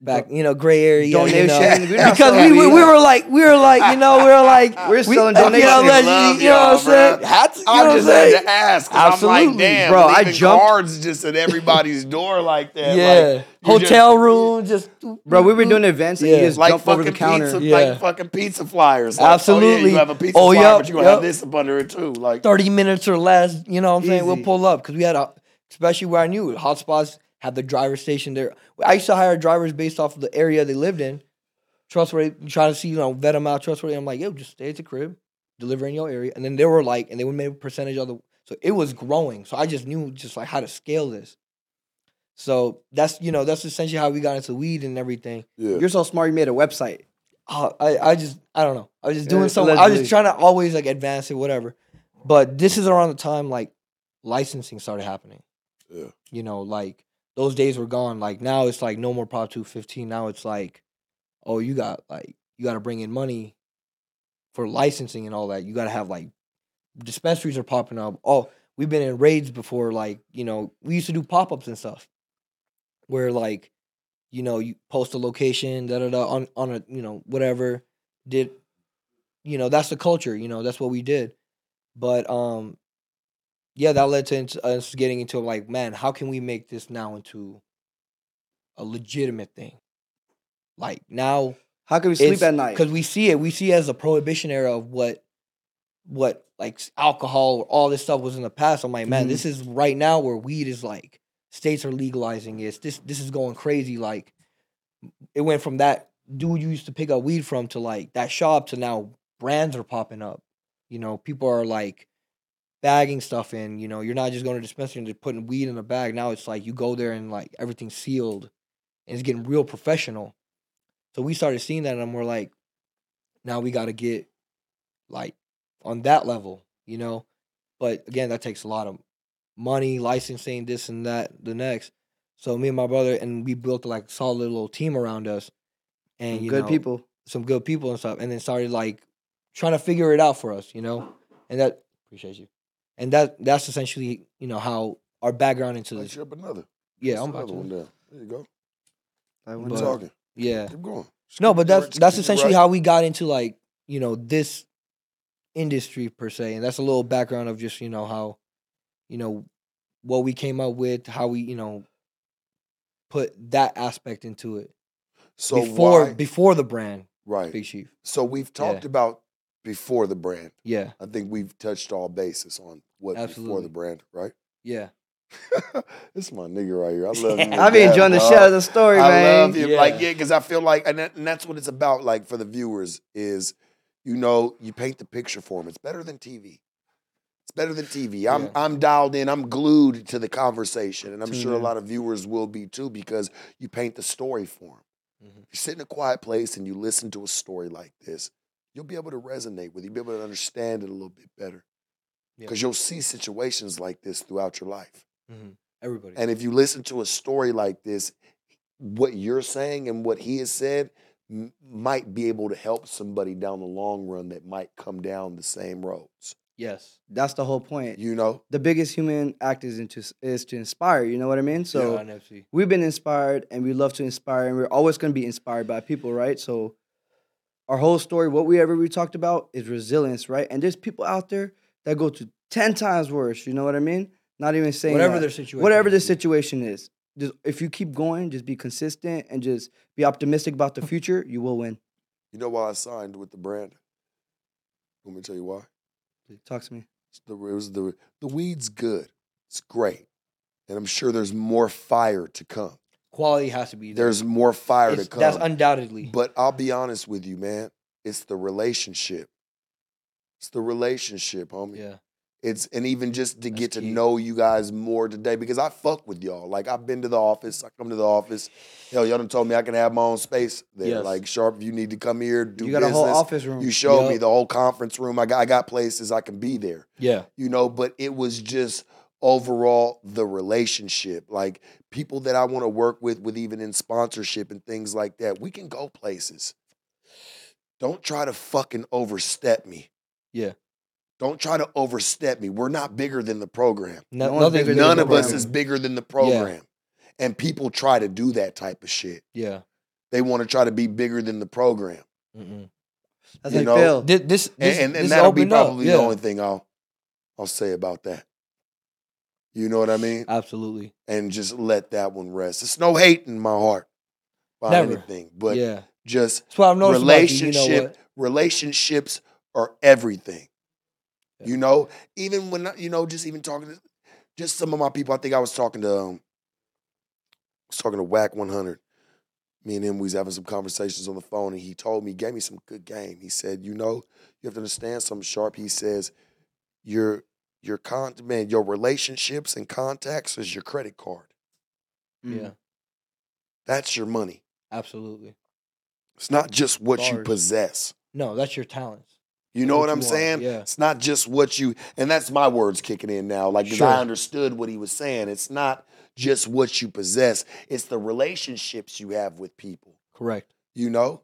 Back, you know, gray area. Donation. You know? We're not <laughs> because we, selling we, weed. we were like we were like you know we were like <laughs> We're we, selling you know, donations. Love you know what I'm saying? Hats, you know I what I'm just saying? had to ask. 'cause I'm like, Absolutely. damn, Bro, and I even jumped- cards just at everybody's door like that. Yeah, like, hotel just- room, just Bro, we were doing events and Yeah. you just like jump fucking over the counter. pizza, Yeah. like fucking pizza flyers. Like, Oh, yeah, Absolutely. you have a pizza Oh, flyer, yup, but you gonna have this up under it too. Like, thirty minutes or less. You know what I'm saying? We'll pull up because we had a, especially where I knew it, hotspots had the driver station there. I used to hire drivers based off of the area they lived in. Trustworthy, trying to see you know vet them out trustworthy. I'm like, yo, just stay at the crib, deliver in your area, and then they were like, and they would make a percentage of the. So it was growing. So I just knew just like how to scale this. So that's you know that's essentially how we got into weed and everything. yeah. You're so smart. You made a website. Uh, I, I just I don't know. I was just doing Yeah, something. I was just trying to always like advance it, whatever. But this is around the time like licensing started happening. Yeah. You know, like those days were gone. Like now it's like no more Prop 215. Now it's like, oh, you got like you got to bring in money for licensing and all that. You got to have like dispensaries are popping up. Oh, we've been in raids before. Like you know, we used to do pop ups and stuff, where like, you know, you post a location, da da da, on on a you know whatever. Did, you know, that's the culture. You know, that's what we did. But um, yeah, that led to us getting into like, man, how can we make this now into a legitimate thing? Like now, How can we sleep at night? because we see it. We see it as a prohibition era of what, what like alcohol, all this stuff was in the past. I'm like, man, Mhm. this is right now where weed is like states are legalizing it. This this is going crazy. Like it went from that dude you used to pick up weed from to like that shop to now brands are popping up. You know, people are like bagging stuff in. You know, you're not just going to dispensary and just putting weed in a bag. Now it's like you go there and like everything's sealed, and it's getting real professional. So we started seeing that, and we're like, now we got to get like on that level, you know. But again, that takes a lot of money, licensing, this and that, the next. So me and my brother, and we built like a solid little team around us, and you Good know, people. some good people and stuff, and then started like trying to figure it out for us, you know. And that appreciate you, and that that's essentially you know how our background into Light this. up another. Yeah, That's I'm about another one to. down. There you go. I Keep went But- talking. Yeah. Keep going. Just No, but that's right, that's essentially right. how we got into like you know this industry per se, and that's a little background of just you know how, you know, what we came up with, how we you know, put that aspect into it So before why- before the brand, right. Big Chief. So we've talked Yeah. about before the brand. Yeah, I think we've touched all bases on what before the brand, right? yeah, <laughs> this is my nigga right here. I <laughs> love him. to I be death, enjoying the dog. of the story, I man. love him. Like, Yeah. yeah, because I feel like, and, that, and that's what it's about. Like for the viewers, is you know, you paint the picture for them. It's better than TV. It's better than TV. I'm Yeah. I'm dialed in. I'm glued to the conversation, and I'm Tune sure a lot of viewers will be too because you paint the story for them. Mhm. You sit in a quiet place and you listen to a story like this, you'll be able to resonate with. it. You'll be able to understand it a little bit better Yeah. because you'll see situations like this throughout your life. hmm everybody. And if you listen to a story like this, what you're saying and what he has said m- might be able to help somebody down the long run that might come down the same roads. yes, That's the whole point. You know? the biggest human act is into is to inspire. You know what I mean? So yeah, we've been inspired, and we love to inspire, and we're always going to be inspired by people, right? So our whole story, what we ever we talked about, is resilience, right? And there's people out there that go to ten times worse. You know what I mean? Not even saying whatever that. their situation, whatever the is. situation is. Just if you keep going, just be consistent and just be optimistic about the future, you will win. You know why I signed with the brand? Let me tell you why. Talk to me. It's the, it was the, the weed's good. It's great. And I'm sure there's more fire to come. quality has to be there. There's more fire It's- to come. that's undoubtedly. But I'll be honest with you, man. It's the relationship. It's the relationship, homie. yeah, It's and even just to That's get to key. know you guys more today because I fuck with y'all. Like I've been to the office. I come to the office. Hell, y'all done told me I can have my own space there. Yes. Like sharp, if you need to come here, do you got a whole office room. You showed me the whole conference room. I got I got places I can be there. yeah, You know, but it was just overall the relationship. Like people that I want to work with, with even in sponsorship and things like that. We can go places. Don't try to fucking overstep me. Yeah. Don't try to overstep me. We're not bigger than the program. No, No nothing bigger None the of us is bigger than the program. And people try to do that type of shit. Yeah, They want to try to be bigger than the program. Mm-mm. That's You how you know, feel. This, this, And, this, and, this that'll be probably yeah. the only thing I'll I'll say about that. You know what I mean? Absolutely. And just let that one rest. It's no hate in my heart by Never. anything, but yeah. just That's what I've noticed about you, you know what? relationships are everything. Yeah. You know, even when you know, just even talking to just some of my people. I think I was talking to um, I was talking to Wack 100. Me and him, we was having some conversations on the phone, and he told me, gave me some good game. He said, you know, you have to understand something sharp. He says, your your con man, your relationships and contacts is your credit card. Mm. Yeah. That's your money. Absolutely. It's not just what you possess. No, that's your talents. You know what what I'm saying? yeah. It's not just what you, and that's my words kicking in now. Like, Sure. I understood what he was saying. It's not just what you possess, it's the relationships you have with people. Correct. You know?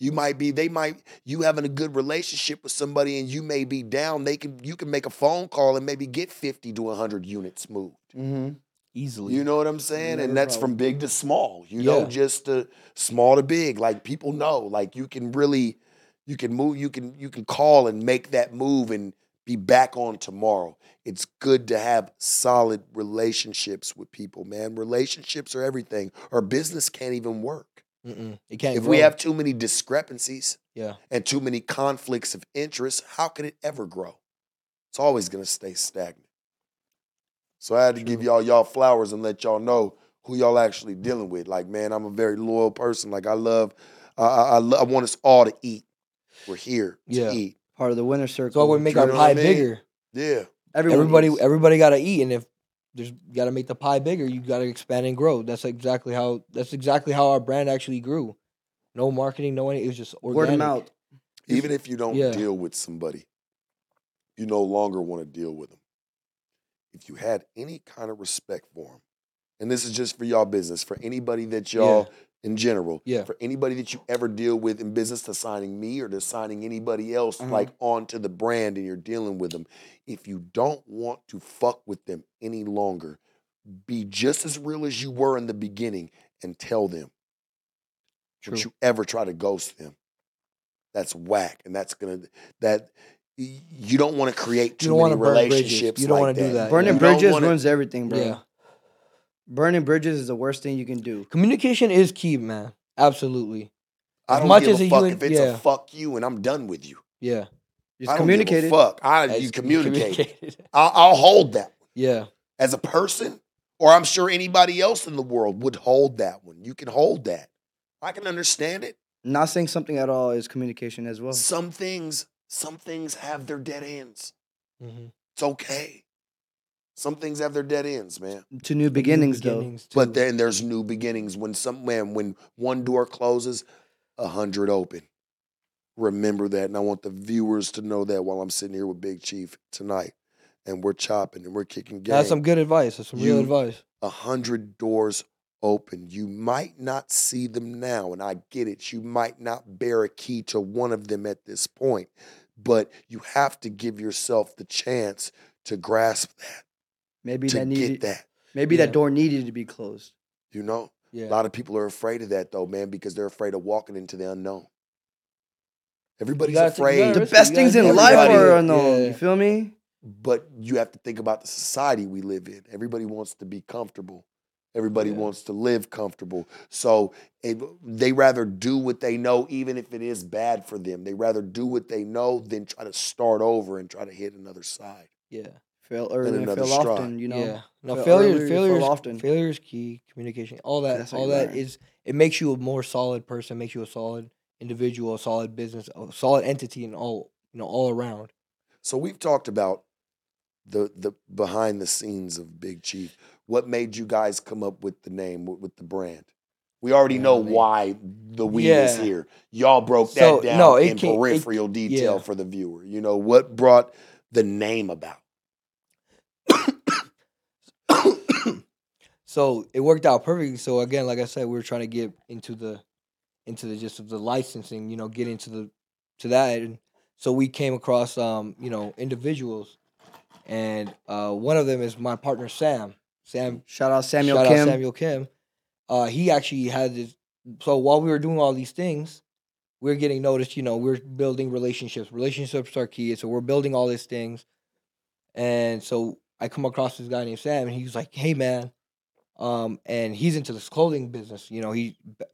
You might be, they might, you having a good relationship with somebody and you may be down. They can, you can make a phone call and maybe get 50 to 100 units moved. Mm-hmm. Easily. You know what I'm saying? And that's from big to small, you know, just to small to big. Like people know, like you can really, you can move, you can, you can call and make that move and be back on tomorrow. It's good to have solid relationships with people, man. Relationships are everything. Our business can't even work. Mm-mm. It can't if we have too many discrepancies Yeah. and too many conflicts of interest, how can it ever grow? It's always going to stay stagnant. So I had to give y'all y'all flowers and let y'all know who y'all actually dealing with. Like, man, I'm a very loyal person. Like, I love, I, I, I, lo- I want us all to eat. We're here to Yeah. eat. Part of the winner circle. So we make You our know I pie mean? bigger. Yeah. Everyone everybody eats. everybody got to eat and if there's got to make the pie bigger you got to expand and grow that's exactly how that's exactly how our brand actually grew no marketing no anything it was just organic. word of mouth. Even if you don't Yeah. deal with somebody, you no longer want to deal with them. If you had any kind of respect for them, and this is just for y'all business, for anybody that y'all in general, Yeah. for anybody that you ever deal with in business to signing me or to signing anybody else Uh-huh. like onto the brand and you're dealing with them, if you don't want to fuck with them any longer, be just as real as you were in the beginning and tell them. Don't you ever try to ghost them. That's whack, and that's gonna that you don't want to create You too don't many wanna bridges. relationships. You don't like wanna do that, Burning You bridges wanna- ruins everything, bro. yeah Burning bridges is the worst thing you can do. communication is key man absolutely I don't much give as a fuck and- if it's yeah. a fuck you and I'm done with you. yeah Just I don't communicate give a fuck. I, As you communicate. I'll, I'll hold that yeah as a person, or I'm sure anybody else in the world would hold that one. You can hold that. I can understand it. Not saying something at all is communication as well. Some things, some things have their dead ends. Mhm. It's okay. Some things have their dead ends, man. To new beginnings, though. Beginnings, But too. then there's new beginnings. When some man, when one door closes, a hundred open. Remember that, and I want the viewers to know that while I'm sitting here with Big Chief tonight, and we're chopping and we're kicking game. that's some good advice that's some real advice a hundred doors open. You might not see them now, and I get it. You might not bear a key to one of them at this point, but you have to give yourself the chance to grasp that, Maybe to that get needed. that. Maybe Yeah. that door needed to be closed. You know, yeah a lot of people are afraid of that though, man, because they're afraid of walking into the unknown. Everybody's gotta think- you afraid, The best things in life are unknown. Yeah. You feel me? but you have to think about the society we live in. Everybody wants to be comfortable. Everybody Yeah. wants to live comfortable. So it, they rather do what they know, even if it is bad for them. They rather do what they know than try to start over and try to hit another side. yeah Fail early and fail stride. often. You know. yeah no fail failure early, failure fail is, often. failure is key communication all that That's all you that learn. is it makes you a more solid person makes you a solid individual a solid business a solid entity and all you know all around So we've talked about the the behind the scenes of Big Chief. What made you guys come up with the name with, with the brand? We already Yeah, know man. why the weed is here. Y'all broke that So, down no, it in ca- it- peripheral detail yeah. for the viewer. You know what brought the name about? So it worked out perfectly. So again, like I said, we were trying to get into the into the just of the licensing, you know, get into the to that. And so we came across um, you know, individuals. And uh one of them is my partner Sam. Sam Shout out Samuel shout Kim. out Samuel Kim. Uh he actually had this so while we were doing all these things, we're getting noticed. You know, we're building relationships. Relationships are key. So we're building all these things, and so I come across this guy named Sam, and he's like, "Hey, man," um, and he's into this clothing business. You know, he b-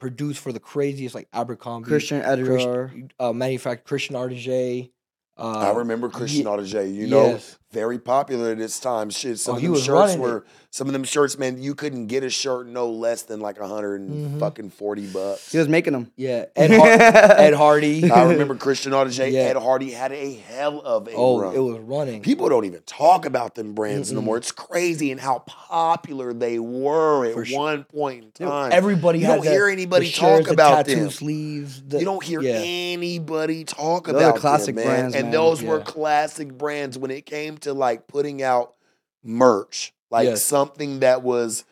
produced for the craziest like Abercrombie, Christian editor. Christian, uh, manufactured Christian Audigier. Uh, I remember Christian ye- Audigier. You know, yes. Very popular at its time. Shit, some Oh, of he them shirts running it. were some of them shirts, man. You couldn't get a shirt no less than like a hundred and Mhm. fucking forty bucks. He was making them. Yeah, Ed, Har- <laughs> Ed Hardy. I remember Christian Audigier. Yeah. Ed Hardy had a hell of a oh, run. it was running. People don't even talk about them brands no Mm-mm. more. It's crazy and how popular they were at sure. one point in Dude, time. Everybody You had don't the- hear the anybody shirts, talk the about tattoo them. sleeves. the- you don't hear yeah. anybody talk Those about classic them, man. brands, and man. those were classic brands when it came to like putting out merch, like Yes. something that was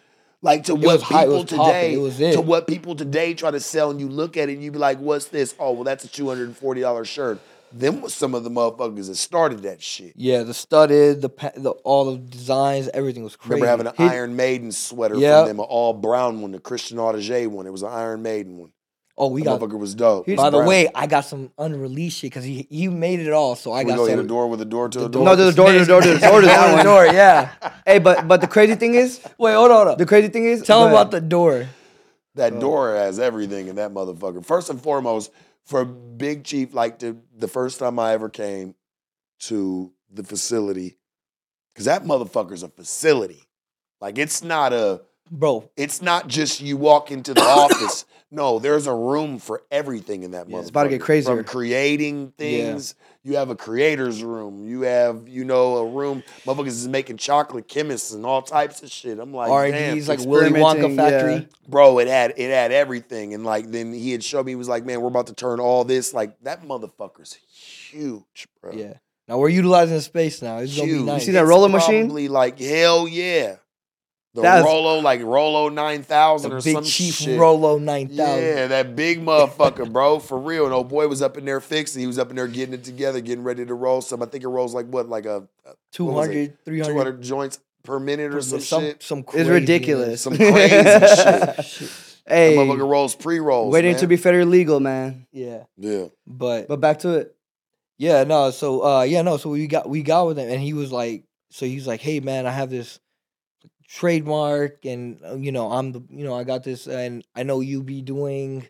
like to It what people today it was it. to what people today try to sell, and you look at it and you be like, "What's this? Oh, well, that's a two hundred and forty dollars shirt." Them was some of the motherfuckers that started that shit. Yeah, the studded, the, the all the designs, everything was crazy. Remember having an Iron Maiden sweater Yeah. from them, an all brown one, the Christian Audigier one. It was an Iron Maiden one. Oh, we the got. motherfucker was dope. By the brown. way, I got some unreleased shit because he he made it all. So I we got go hit some. a door with a door to the a door. No, there's a door, there's a door, there's a door to <laughs> that door, yeah. <laughs> Hey, but but the crazy thing is, Wait, hold on. hold on. the crazy thing is, Tell go him about the door. That door has everything in that motherfucker. First and foremost, for Big Chief, like the the first time I ever came to the facility, because that motherfucker's a facility. Like it's not a Bro, it's not just you walk into the <coughs> office. No, there's a room for everything in that Yeah, motherfucker. it's about to get crazier. From creating Yeah. things, you have a creator's room. You have, you know, a room. Motherfuckers is making chocolate chemists and all types of shit. I'm like, R damn, and D's like Willy Wonka factory. yeah. bro, it had it had everything. And like then he had showed me, he was like, man, we're about to turn all this. Like that motherfucker's huge, bro. Yeah. Now we're utilizing the space now. It's gonna Huge. be nice. see that It's roller machine? Probably like hell yeah. The That's- Rolo, like Rolo nine thousand the or Big some Chief shit. Rolo nine thousand. Yeah, that big motherfucker, bro, for real. And old boy was up in there fixing. He was up in there getting it together, getting ready to roll some. I think it rolls like what, like a, a 200, 300. 200 joints per minute or some, some, shit. some It's ridiculous. Some crazy <laughs> shit. Shit. hey, That motherfucker rolls pre rolls. waiting to be federally legal, man. Yeah. Yeah. But But back to it. Yeah, no. So uh yeah, no. So we got we got with him, and he was like, so he's like, hey man, I have this trademark, and uh, you know, I'm the, you know, I got this, and I know you be doing,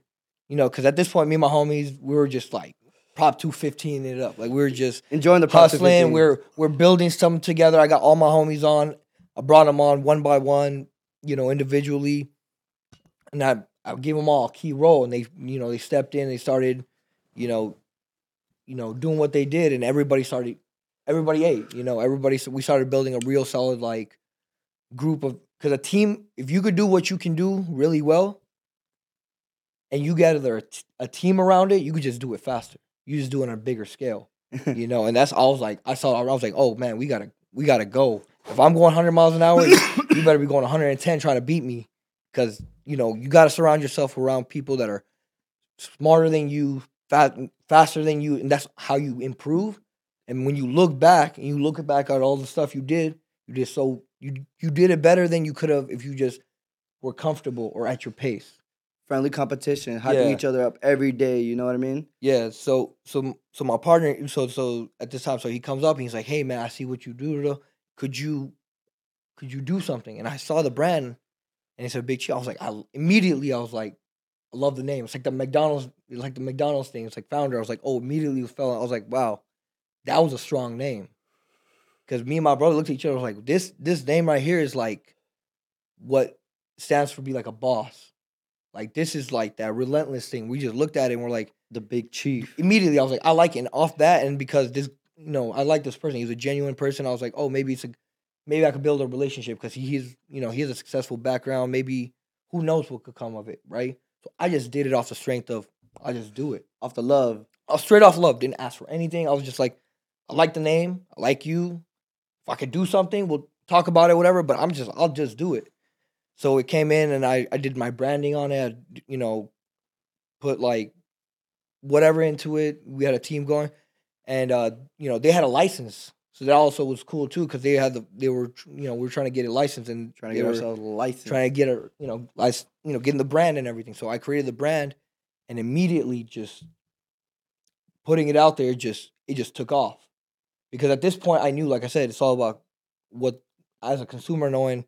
you know, because at this point, me and my homies, we were just like prop two fifteen it up, like we were just Enjoying the process. hustling. We're we're building something together. I got all my homies on. I brought them on one by one, you know, individually, and I I gave them all a key role, and they you know they stepped in. They started, you know, you know doing what they did, and everybody started. Everybody ate. You know, everybody. We started building a real solid like group of because a team. If you could do what you can do really well, and you gather a, t- a team around it, you could just do it faster. You just do it on a bigger scale <laughs> you know, and that's I was like, I saw, I was like, oh man, we gotta, we gotta go. If I'm going 100 miles an hour, <coughs> you better be going 110 trying to beat me, because you know you got to surround yourself around people that are smarter than you, fast, faster than you, and that's how you improve. And when you look back and you look back at all the stuff you did, you did so you you did it better than you could have if you just were comfortable or at your pace. friendly competition, hyping Yeah. each other up every day. You know what I mean? Yeah, so so so my partner, so so at this time, so he comes up and he's like, "Hey man, I see what you do. Could you, could you do something?" And I saw the brand, and he said Big Chief. I was like, I immediately I was like, I love the name. It's like the McDonald's, like the McDonald's thing. It's like founder. I was like, oh, immediately fell. I was like, wow, that was a strong name. Because me and my brother looked at each other. Was like, this this name right here is like, what stands for be like a boss. Like this is like that relentless thing. We just looked at it and we're like The big chief. immediately I was like, I like it. And off that, and because this, you know, I like this person. He's a genuine person. I was like, oh, maybe it's a, maybe I could build a relationship because he, he's, you know, he has a successful background. Maybe who knows what could come of it, right? So I just did it off the strength of I just do it. Off the love. I was straight off love. Didn't ask for anything. I was just like, I like the name. I like you. If I could do something, we'll talk about it, whatever. But I'm just, I'll just do it. So it came in, and I, I did my branding on it. I, you know, put like whatever into it. We had a team going, and uh, you know, they had a license. So that also was cool too because they had the they were you know we were trying to get it licensed and Trying to they get ourselves a license. trying to get a you know lic- you know getting the brand and everything. So I created the brand and immediately just putting it out there just it just took off because at this point I knew like I said it's all about what as a consumer knowing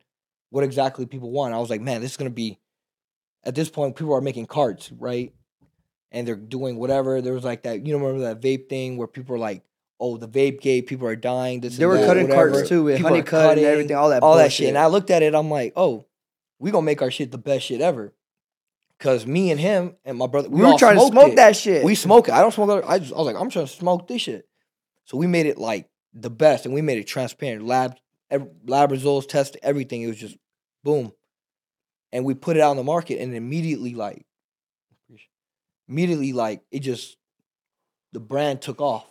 what exactly people want. I was like, man, this is gonna be at this point people are making carts, right? And they're doing whatever. There was like that, you know, remember that vape thing where people are like, oh, the vape gate, people are dying. This They were that, cutting whatever. carts too with People are honeycut and cutting, everything, all that all that shit. And I looked at it, I'm like, oh, we gonna make our shit the best shit ever. Cause me and him and my brother, we were all trying to smoke it. that shit. We smoke it. I don't smoke it. I just I was like, I'm trying to smoke this shit. So we made it like the best, and we made it transparent. Lab ev- lab results, test everything. It was just boom, and we put it out on the market, and immediately like, immediately like it just the brand took off.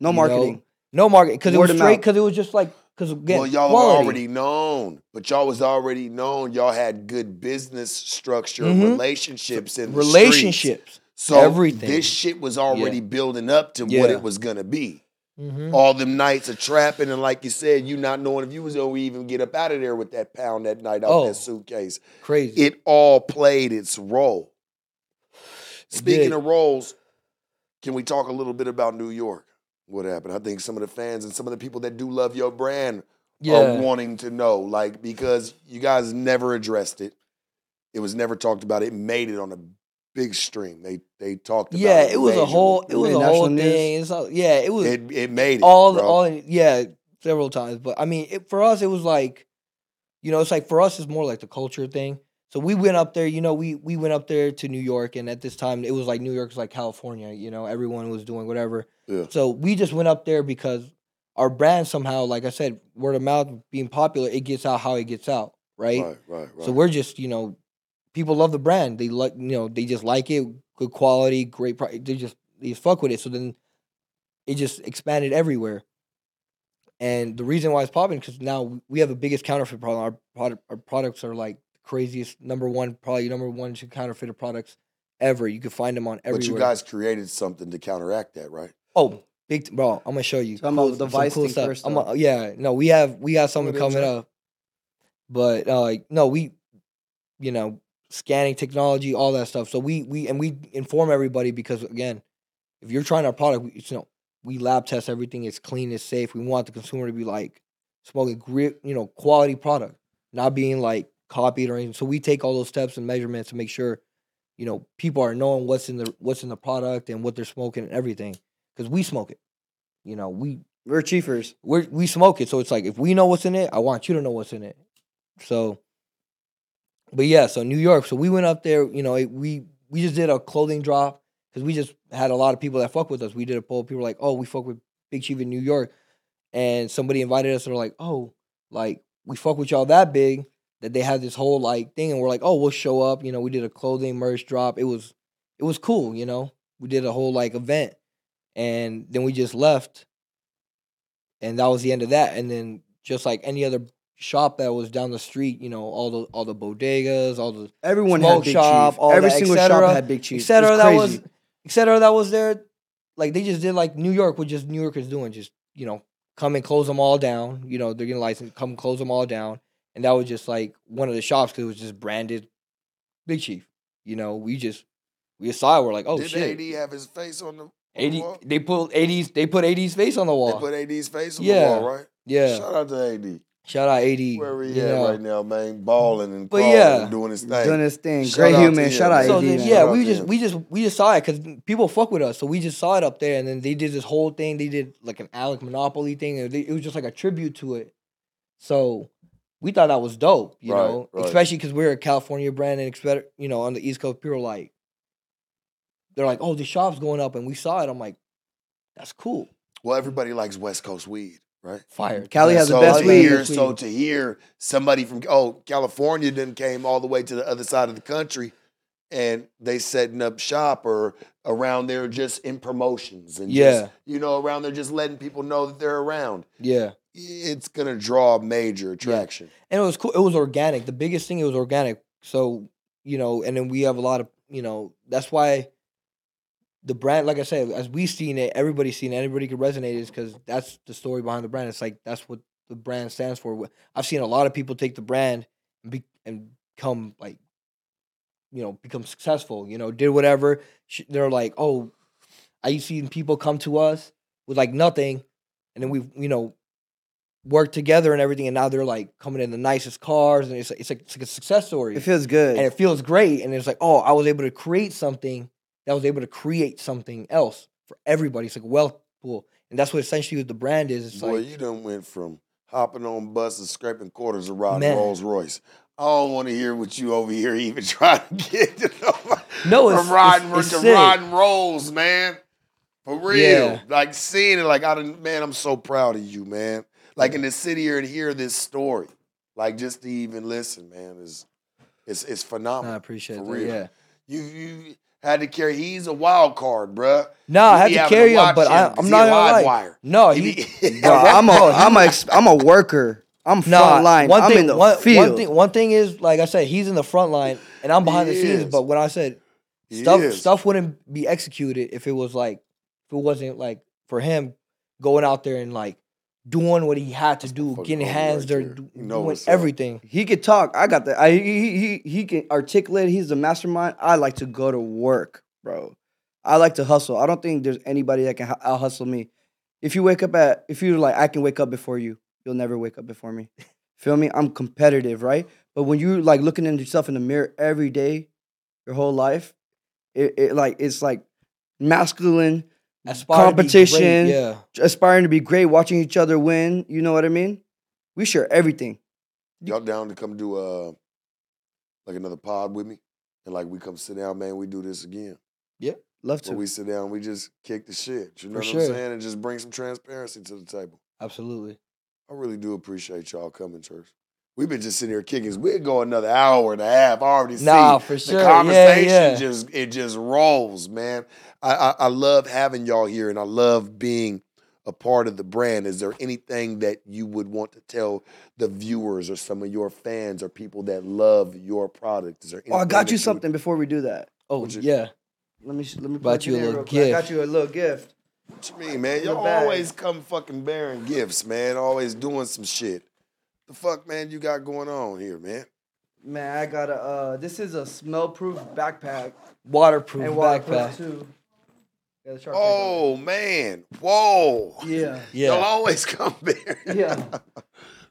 no you marketing. know? no marketing because it was of straight because it was just like because again, well, y'all quality. already known, but y'all was already known. Y'all had good business structure, Mhm. relationships, and relationships. So everything. this shit was already Yeah. building up to what it was gonna be. Mhm. All them nights of trapping, and like you said, you not knowing if you was gonna even get up out of there with that pound that night out Oh. that suitcase. Crazy. It all played its role. Speaking did. of roles, can we talk a little bit about New York? What happened? I think some of the fans and some of the people that do love your brand yeah. are wanting to know, like, because you guys never addressed it. It was never talked about. It made it on a big stream. They they talked about yeah, it. it was a whole. It was a whole thing. It's all, yeah, it was It it made it. all the bro. all yeah several times. But I mean, it, for us, it was like, you know, it's like for us, it's more like the culture thing. So we went up there. You know, we we went up there to New York, and at this time, it was like New York's like California. You know, everyone was doing whatever. Yeah. So we just went up there because our brand somehow, like I said, word of mouth being popular, it gets out how it gets out, right? Right, right, right. So we're just, you know, people love the brand. They like, you know, they just like it, good quality, great price. They just they just fuck with it. So then it just expanded everywhere. And the reason why it's popping because now we have the biggest counterfeit problem. Our product, our products are like the craziest number one, probably number one counterfeited products ever. You can find them on everywhere. but you guys created something to counteract that, right? oh, big t- bro, I'm gonna show you. Talking about the some Vice thing first, I'm a- yeah, no, we have we got something coming it? up, but uh, no, we, you know, scanning technology, all that stuff. So we we and we inform everybody because again, if you're trying our product, we, you know, we lab test everything. It's clean, it's safe. We want the consumer to be like smoking grip, you know, quality product, not being like copied or anything. So we take all those steps and measurements to make sure, you know, people are knowing what's in the what's in the product and what they're smoking and everything. Because we smoke it. You know, we We're chiefers. we we smoke it. So it's like if we know what's in it, I want you to know what's in it. So, but yeah, so New York. So we went up there. You know, we we just did a clothing drop because we just had a lot of people that fuck with us. We did a poll. People were like, oh, we fuck with Big Chief in New York, and somebody invited us. and They're like, oh, like we fuck with y'all that big that they had this whole like thing, and we're like, oh, we'll show up. You know, we did a clothing merch drop. It was it was cool. You know, we did a whole like event, and then we just left and that was the end of that. And then just like any other shop that was down the street, you know, all the all the bodegas, all the Everyone Smoke had big shop, chief. all Every that, et single cetera, shop had big chief. et cetera, that was crazy. et cetera, that was there. Like they just did like New York, what just New Yorkers doing, just you know, come and close them all down. You know, they're getting licensed, come close them all down, and that was just like one of the shops because it was just branded Big Chief. You know, we just we just saw it. We're like, oh Did shit, Did AD have his face on the, on the They put AD's. They put AD's face on the wall. They put AD's face on Yeah. the wall, right? yeah, Shout out to AD. Shout out AD. Where he you at know. right now, man? Balling and But calling yeah. and doing his thing. Doing his thing. Shout Great human. him, Shout out man. So AD. then, yeah, Shout we just him. we just we just saw it because people fuck with us, so we just saw it up there, and then they did this whole thing. They did like an Alec Monopoly thing, and they, it was just like a tribute to it. So we thought that was dope, you Right, know, right. especially because we're a California brand, and expect you know on the East Coast, people are like, they're like, oh, the shop's going up, and we saw it. I'm like, that's cool, Well, everybody likes West Coast weed, right? fire. Cali has the so best to weed. Hear, so to hear somebody from oh California then came all the way to the other side of the country, and they setting up shop or around there just in promotions and Yeah. just, you know around there just letting people know that they're around. Yeah. It's gonna draw major attraction. and it was cool. It was organic. The biggest thing it was organic. So you know, and then we have a lot of you know. That's why the brand, like I said, as we seen it, everybody's seen it, everybody could resonate is because that's the story behind the brand. It's like that's what the brand stands for. I've seen a lot of people take the brand and be and become like, you know, become successful. You know, did whatever. They're like, oh, I seen people come to us with like nothing, and then we, you know, work together and everything, and now they're like coming in the nicest cars, and it's like, it's like it's like a success story It feels good. and it feels great. And it's like, oh, I was able to create something that was able to create something else for everybody. It's like a wealth pool, and that's what essentially what the brand is. It's Boy, like, you done went from hopping on buses, scraping quarters, riding Man. Rolls Royce. I don't want to hear what you over here even <laughs> trying to get to know. No, it's- from riding, it's- it's sick. riding rolls, man. For real, Yeah. like seeing it, like I done, man. I'm so proud of you, man. Like in the city here and hear this story, like just to even listen, man, is it's it's phenomenal. I appreciate real. Yeah. You you had to carry. He's a wild card, bruh. No, I had to having carry him, watch but I, I'm not a gonna live wire. No, He he. be- <laughs> <laughs> Bro, I'm a I'm a ex- I'm a worker. I'm Nah, front line. one I'm thing, in the one, field. One thing, one thing is, like I said, he's in the front line, and I'm behind He the scenes. is. But when I said He stuff, is. stuff wouldn't be executed if it was like, if it wasn't like for him going out there and like doing what he had to do, getting hands right there, there. do- You know doing up. everything. he could talk. I got that. I he, he he he can articulate. He's the mastermind. I like to go to work, bro. I like to hustle. I don't think there's anybody that can out hustle me. If you wake up at, if you're like, I can wake up before you, you'll never wake up before me. <laughs> Feel me? I'm competitive, right? But when you like looking at yourself in the mirror every day, your whole life, it, it like it's like masculine Aspire to be great, competition, yeah. aspiring to be great, watching each other win. You know what I mean? We share everything. Y'all down to come do uh like another pod with me? And like we come sit down, man, we do this again. Yep. Love Where to. we sit down, we just kick the shit. You know For what sure. I'm saying? And just bring some transparency to the table. Absolutely. I really do appreciate y'all coming, church. We've been just sitting here kicking. We'd go another hour and a half. I already see Nah, for the sure. Yeah, conversation yeah. just it just rolls, man. I, I I love having y'all here and I love being a part of the brand. Is there anything that you would want to tell the viewers or some of your fans or people that love your product? Is there Oh, I anything got that you would- something before we do that. Oh you- yeah. Let me let me Brought plug you it a little real quick. I got you a little gift. What you mean, man? Y'all always come fucking bearing gifts, man. Always doing some shit. The fuck, man, you got going on here, man? Man, I got a. Uh, this is a smell-proof backpack Waterproof and waterproof backpack. too. Yeah, the shark Oh man, whoa! on it. yeah, Y'all Yeah. always <laughs> come bearing. Yeah.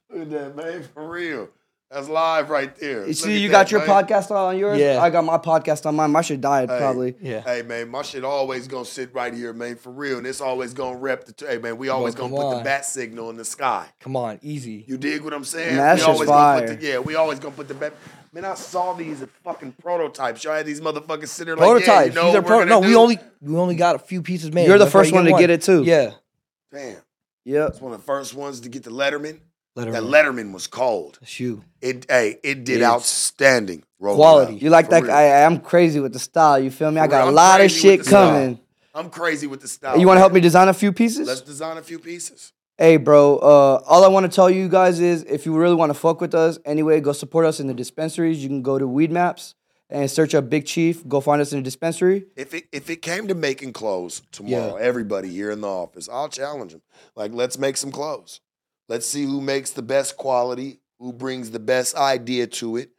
Look at that, man, for real. That's live right there. You see, at you that, got your man. podcast on yours. Yeah. I got my podcast on mine. My shit died Hey. probably. Yeah. Hey man, my shit always gonna sit right here, man, for real. And it's always gonna rep the. Hey man, we always come gonna put the bat signal in the sky. Come on, easy. You dig what I'm saying? Man, that we shit's always gonna put fire. the, yeah, we always gonna put the bat. Man, I saw these fucking prototypes. Y'all had these motherfuckers sitting there like, Prototypes. yeah, you know These are what pro- no, gonna we only we only got a few pieces made. You're the That's first one to get it too. Yeah. Damn, Yep. It's one of the first ones to get the Letterman. Let That Letterman was cold. That's you. It hey, it did outstanding. Rolling quality. out, You like for that? real. I, I'm crazy with the style. You feel me? I For got real, a I'm lot of crazy with shit the style. coming. I'm crazy with the style. You want to help me design a few pieces? Let's design a few pieces. Hey, bro. Uh, all I want to tell you guys is, if you really want to fuck with us, anyway, go support us in the dispensaries. You can go to Weedmaps and search up Big Chief. Go find us in the dispensary. If it if it came to making clothes tomorrow, everybody here in the office, I'll challenge them. Like, let's make some clothes. Let's see who makes the best quality, who brings the best idea to it.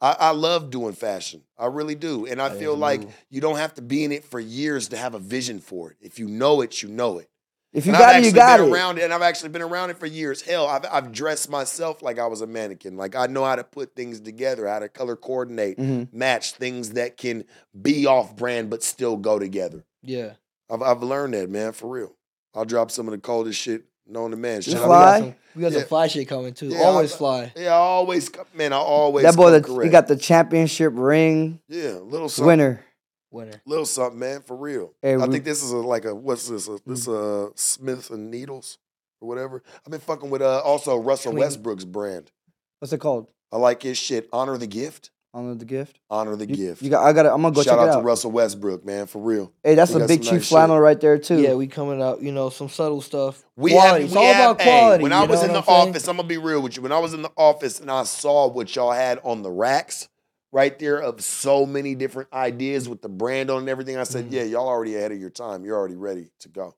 I, I love doing fashion. I really do. And I feel like you don't have to be in it for years to have a vision for it. If you know it, you know it. If you And got I've it, you got been it. around it, and I've actually been around it for years. Hell, I've, I've dressed myself like I was a mannequin. Like I know how to put things together, how to color coordinate, Mhm. match things that can be off brand but still go together. Yeah. I've, I've learned that, man, for real. I'll drop some of the coldest shit known to man. You Shout We out- fly? got some, we got Yeah. some fly shit coming too. Yeah, Always I- fly. Yeah, I always, come- man, I always. That boy, come that he got the championship ring yeah, little something, winner. Winner. little something, man, for real. Hey, I we- Mm. think this is a, like a what's this? A, this uh Smith and Needles or whatever. I've been fucking with uh also Russell Can we- Westbrook's brand. What's it called? I like his shit. Honor the gift. Honor the gift. Honor the You, gift. you got. I got. I'm gonna go Shout check out it to. Russell Westbrook, man, for real. Hey, that's We a big chief nice flannel shit. right there too. Yeah, we coming out, you know, some subtle stuff. We quality. have, it's we all have, about hey, quality. when I was in the I'm saying? office, I'm gonna be real with you. When I was in the office and I saw what y'all had on the racks, right there of so many different ideas with the brand on and everything. I said, Mhm. yeah, y'all already ahead of your time. You're already ready to go.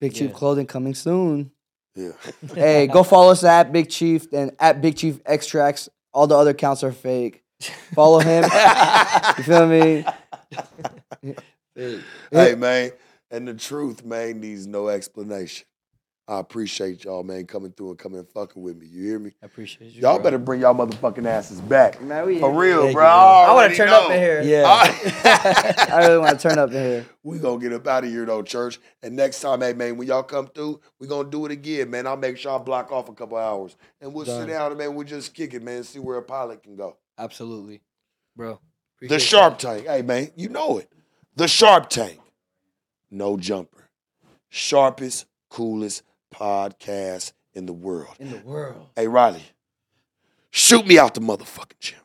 Big Chief Yeah. Clothing coming soon. Yeah. hey, go follow us at Big Chief and at Big Chief Extracts. All the other accounts are fake. Follow him. you feel me? hey man, and the truth, man, needs no explanation. I appreciate y'all, man, coming through and coming and fucking with me. You hear me? I appreciate you. Y'all bro. better bring y'all motherfucking asses back. Man, we For real, Thank bro. you, bro. I, I want to turn know. up in here. Yeah. <laughs> I- <laughs> I really want to turn up in here. we gonna get up out of here though, church. And next time, hey man, when y'all come through, we gonna do it again, man. I'll make sure I block off a couple hours. And we'll Done. sit down and man, we'll just kick it, man, and see where a pilot can go. Absolutely, bro. The Sharp Tank. Hey, man, you know it. The Sharp Tank. No jumper. Sharpest, coolest podcast in the world. In the world. Hey, Riley, shoot me out the motherfucking gym.